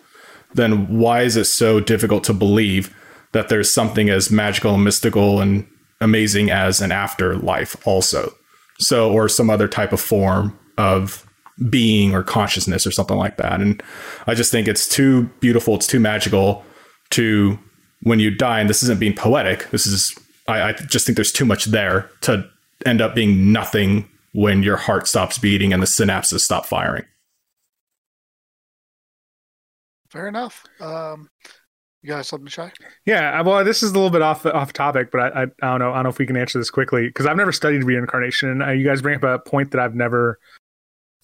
then why is it so difficult to believe that there's something as magical and mystical and amazing as an afterlife also? So, or some other type of form of being or consciousness or something like that. And I just think it's too beautiful, it's too magical to when you die, and this isn't being poetic, this is, I, I just think there's too much there to end up being nothing when your heart stops beating and the synapses stop firing.
Fair enough. Um, you got something to shy?
Yeah. Well, this is a little bit off off topic, but I, I, I don't know. I don't know if we can answer this quickly because I've never studied reincarnation, and uh, you guys bring up a point that I've never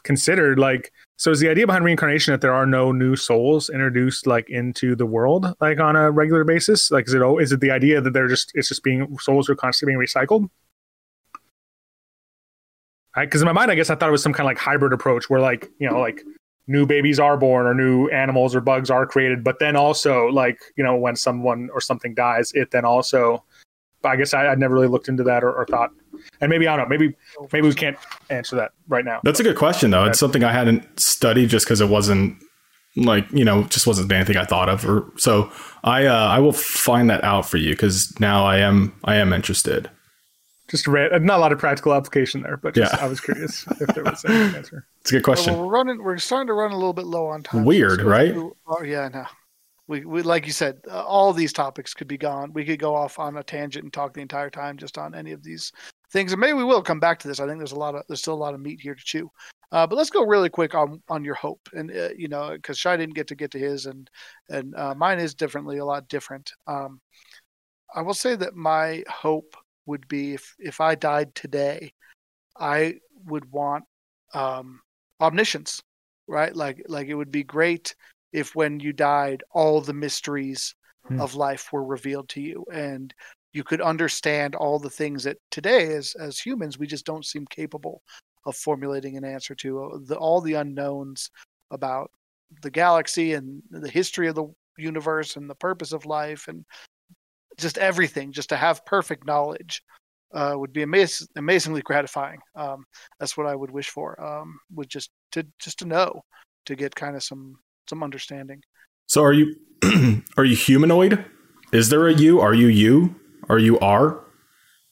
considered. Like, so is the idea behind reincarnation that there are no new souls introduced like into the world like on a regular basis? Like, is it is it the idea that they're just it's just being souls are constantly being recycled? because in my mind, I guess I thought it was some kind of like hybrid approach where like you know like new babies are born or new animals or bugs are created, but then also like you know when someone or something dies, it then also. I guess I, would never really looked into that or, or, thought, and maybe I don't know. Maybe maybe we can't answer that right now.
That's a good question though. It's something I hadn't studied just because it wasn't like you know just wasn't anything I thought of. Or so I uh, I will find that out for you because now I am I am interested
just read not a lot of practical application there, but just, yeah. I was curious if there was an
answer. It's a good question.
Well, we're running. We're starting to run a little bit low on time.
Weird, so right?
oh yeah, no. We, we like you said, uh, all these topics could be gone. We could go off on a tangent and talk the entire time just on any of these things, and maybe we will come back to this. I think there's a lot of there's still a lot of meat here to chew. Uh, but let's go really quick on on your hope, and uh, you know, because Shy didn't get to get to his, and and uh, mine is differently, a lot different. Um, I will say that my hope would be if if I died today, I would want um, omniscience, right? Like like it would be great if when you died, all the mysteries hmm. of life were revealed to you, and you could understand all the things that today, as as humans, we just don't seem capable of formulating an answer to. Uh, the, all the unknowns about the galaxy and the history of the universe and the purpose of life and just everything, just to have perfect knowledge uh, would be amaz- amazingly gratifying. Um, that's what I would wish for. Um, would just to just to know, to get kind of some some understanding.
So are you are you humanoid? Is there a you? Are you you? Are you are?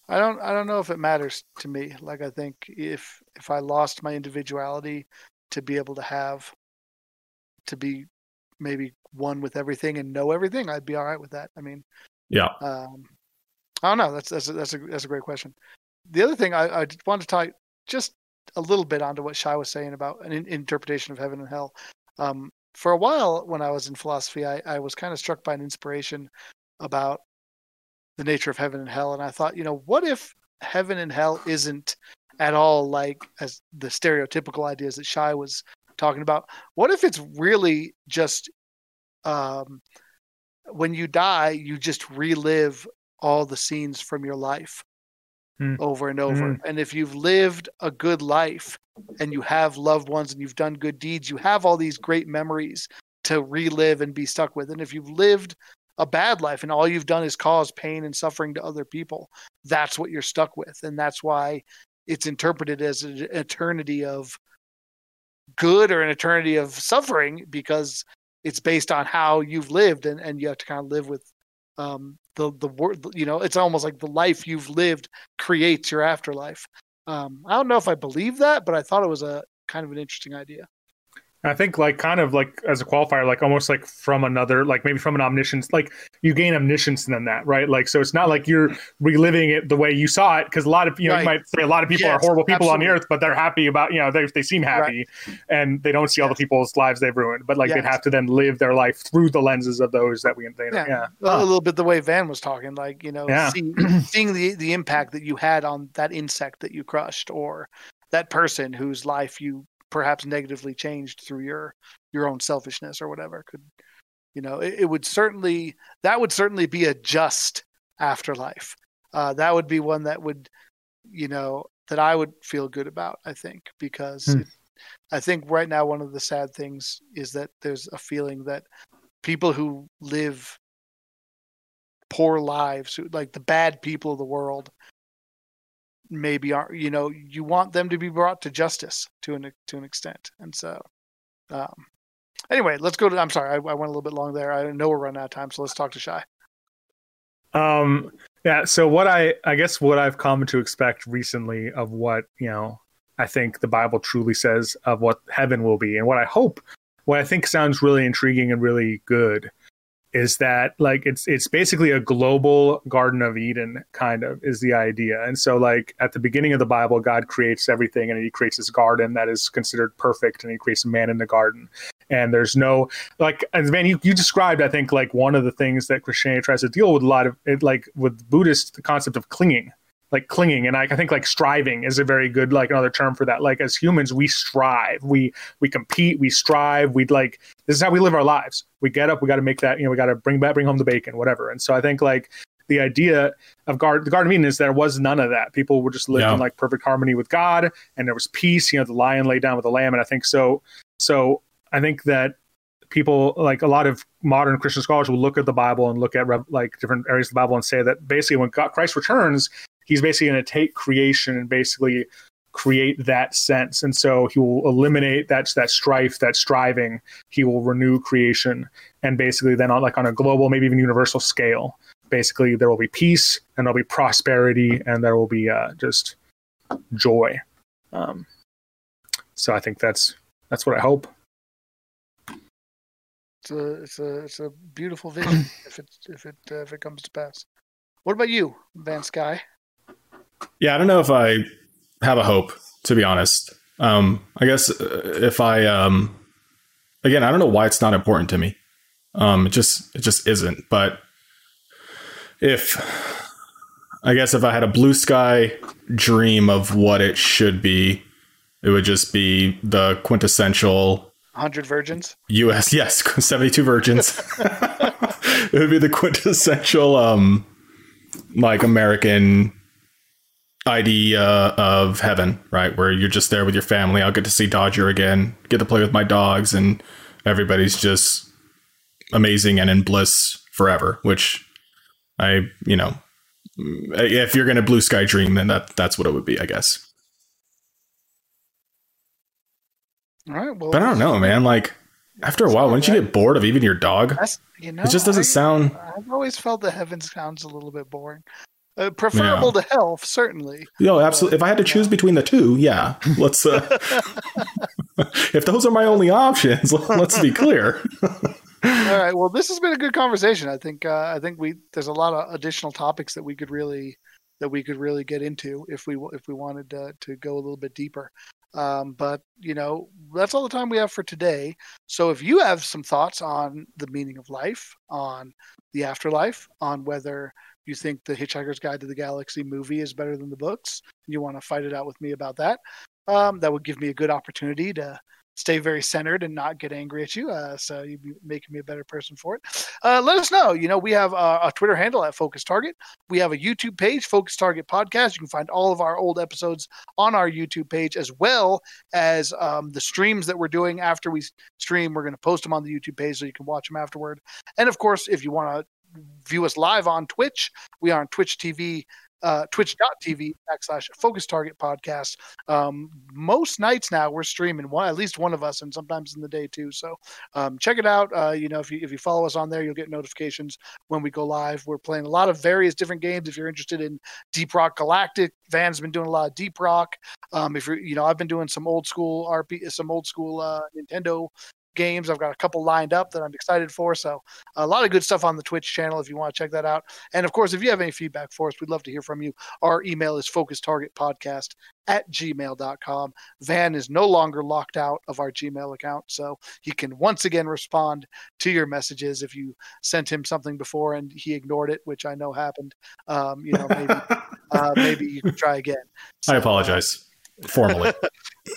I don't I don't know if it matters to me. Like I think if if I lost my individuality to be able to have to be maybe one with everything and know everything, I'd be all right with that. I mean,
yeah.
Um, I don't know. That's that's a, that's a that's a great question. The other thing I, I wanted to tie just a little bit onto what Shai was saying about an in, interpretation of heaven and hell. Um, for a while, when I was in philosophy, I, I was kind of struck by an inspiration about the nature of heaven and hell, and I thought, you know, what if heaven and hell isn't at all like as the stereotypical ideas that Shai was talking about what if it's really just um, when you die, you just relive all the scenes from your life
Hmm.
over and over. And if you've lived a good life and you have loved ones and you've done good deeds, you have all these great memories to relive and be stuck with. And if you've lived a bad life and all you've done is cause pain and suffering to other people, that's what you're stuck with. And that's why it's interpreted as an eternity of good or an eternity of suffering because it's based on how you've lived and, and you have to kind of live with um, the the word you know it's almost like the life you've lived creates your afterlife. Um, i don't know if i believe that but i thought it was a kind of an interesting idea
I think like kind of like as a qualifier, like almost like from another, like maybe from an omniscience, like you gain omniscience in that, right? Like so, it's not like you're reliving it the way you saw it, because a lot of you know
Right.
you might say a lot of people
Yes,
are horrible people on the earth, but they're happy about you know they they seem happy, and they don't see all the people's lives they've ruined, but like
Yes.
they'd have to then live their life through the lenses of those that we they,
Yeah.
yeah.
a little bit the way van was talking like you know
Yeah.
see, seeing the the impact that you had on that insect that you crushed or that person whose life you perhaps negatively changed through your your own selfishness or whatever could you know it, it would certainly that would certainly be a just afterlife uh, that would be one that would you know that i would feel good about i think because
Hmm.
it, i think right now one of the sad things is that there's a feeling that people who live poor lives who like the bad people of the world maybe aren't you know you want them to be brought to justice to an to an extent and so um anyway let's go to i'm sorry i, I went a little bit long there i know we're running out of time so let's talk to shy
Um, yeah. So what I, I guess what I've come to expect recently of what you know, I think the Bible truly says of what heaven will be, and what I hope, what I think sounds really intriguing and really good, is that like it's it's basically a global Garden of Eden kind of is the idea. And so like at the beginning of the Bible, God creates everything, and He creates this garden that is considered perfect, and He creates man in the garden. And there's no like and man you, you described i think like one of the things that christianity tries to deal with a lot of it like with buddhist the concept of clinging like clinging and I, I think like striving is a very good like another term for that. Like as humans we strive. We we compete we strive we like this is how we live our lives. We get up we got to make that you know we got to bring back bring home the bacon whatever. And so i think like the idea of guard the garden of eden is there was none of that. People were just living
Yeah.
in like perfect harmony with god and there was peace you know the lion lay down with the lamb and i think so so i think that people like a lot of modern christian scholars will look at the bible and look at like different areas of the bible and say that basically when God, christ returns he's basically going to take creation and basically create that sense. And so he will eliminate that that strife that striving. He will renew creation and basically then on like on a global maybe even universal scale basically there will be peace and there'll be prosperity and there will be uh, just joy. Um, so i think that's that's what i hope.
It's a it's a it's a beautiful vision if it if it uh, if it comes to pass. What about you van sky
Yeah, I don't know if I have a hope, to be honest. Um, I guess uh, if I, um, again, I don't know why it's not important to me. Um, it just, it just isn't. But if, I guess if I had a blue sky dream of what it should be, it would just be the quintessential
100 virgins
U.S. Yes, seventy-two virgins. it would be the quintessential, um, like American idea of heaven, right? Where you're just there with your family. I'll get to see Dodger again, get to play with my dogs, and everybody's just amazing and in bliss forever. Which I, you know, if you're gonna blue sky dream, then that that's what it would be, I guess.
all right well
But I don't know, man. Like after a while, wouldn't you get bored of even your dog?
you know
It just doesn't
I-
sound.
I've always felt the heaven sounds a little bit boring. Uh, preferable to health, certainly.
Yo, absolutely. If I had to choose between the two, yeah, let's. Uh, if those are my only options, let's be clear.
All right. Well, this has been a good conversation. I think. Uh, I think we there's a lot of additional topics that we could really that we could really get into if we if we wanted to, to go a little bit deeper. Um, but you know, that's all the time we have for today. So if you have some thoughts on the meaning of life, on the afterlife, on whether you think the Hitchhiker's Guide to the Galaxy movie is better than the books, you want to fight it out with me about that. Um, that would give me a good opportunity to stay very centered and not get angry at you. Uh, so you'd be making me a better person for it. Uh, let us know. You know, we have a, a, Twitter handle at Focus Target. We have a YouTube page, Focus Target Podcast. You can find all of our old episodes on our YouTube page, as well as um, the streams that we're doing after we stream. We're going to post them on the YouTube page so you can watch them afterward. And of course, if you want to view us live on Twitch, we are on Twitch TV uh, twitch.tv backslash focus target podcast. Um, most nights now we're streaming one, at least one of us, and sometimes in the day too. So um, check it out. Uh, you know, if you, if you follow us on there, you'll get notifications when we go live. We're playing a lot of various different games. If you're interested in Deep Rock Galactic, Van's been doing a lot of Deep Rock. Um, if you're, you know, I've been doing some old school RP, some old school uh, Nintendo games. I've got a couple lined up that I'm excited for. So a lot of good stuff on the Twitch channel if you want to check that out. And of course, if you have any feedback for us, we'd love to hear from you. Our email is focustargetpodcast at gmail.com. Van is no longer locked out of our Gmail account, so he can once again respond to your messages if you sent him something before and he ignored it, which I know happened. Um, you know, maybe uh, maybe you can try again.
So, I apologize formally.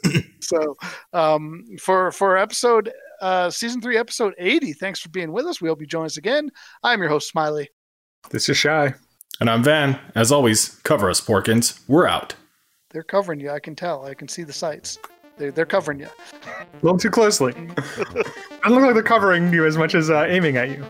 so um, for for episode uh, season three, episode eighty, thanks for being with us. We hope you join us again. I'm your host, Smiley.
This is Shy.
And I'm Van. As always, cover us, Porkins. We're out.
They're covering you. I can tell. I can see the sights. They're, they're covering you.
A little too closely. I look like they're covering you as much as uh, aiming at you.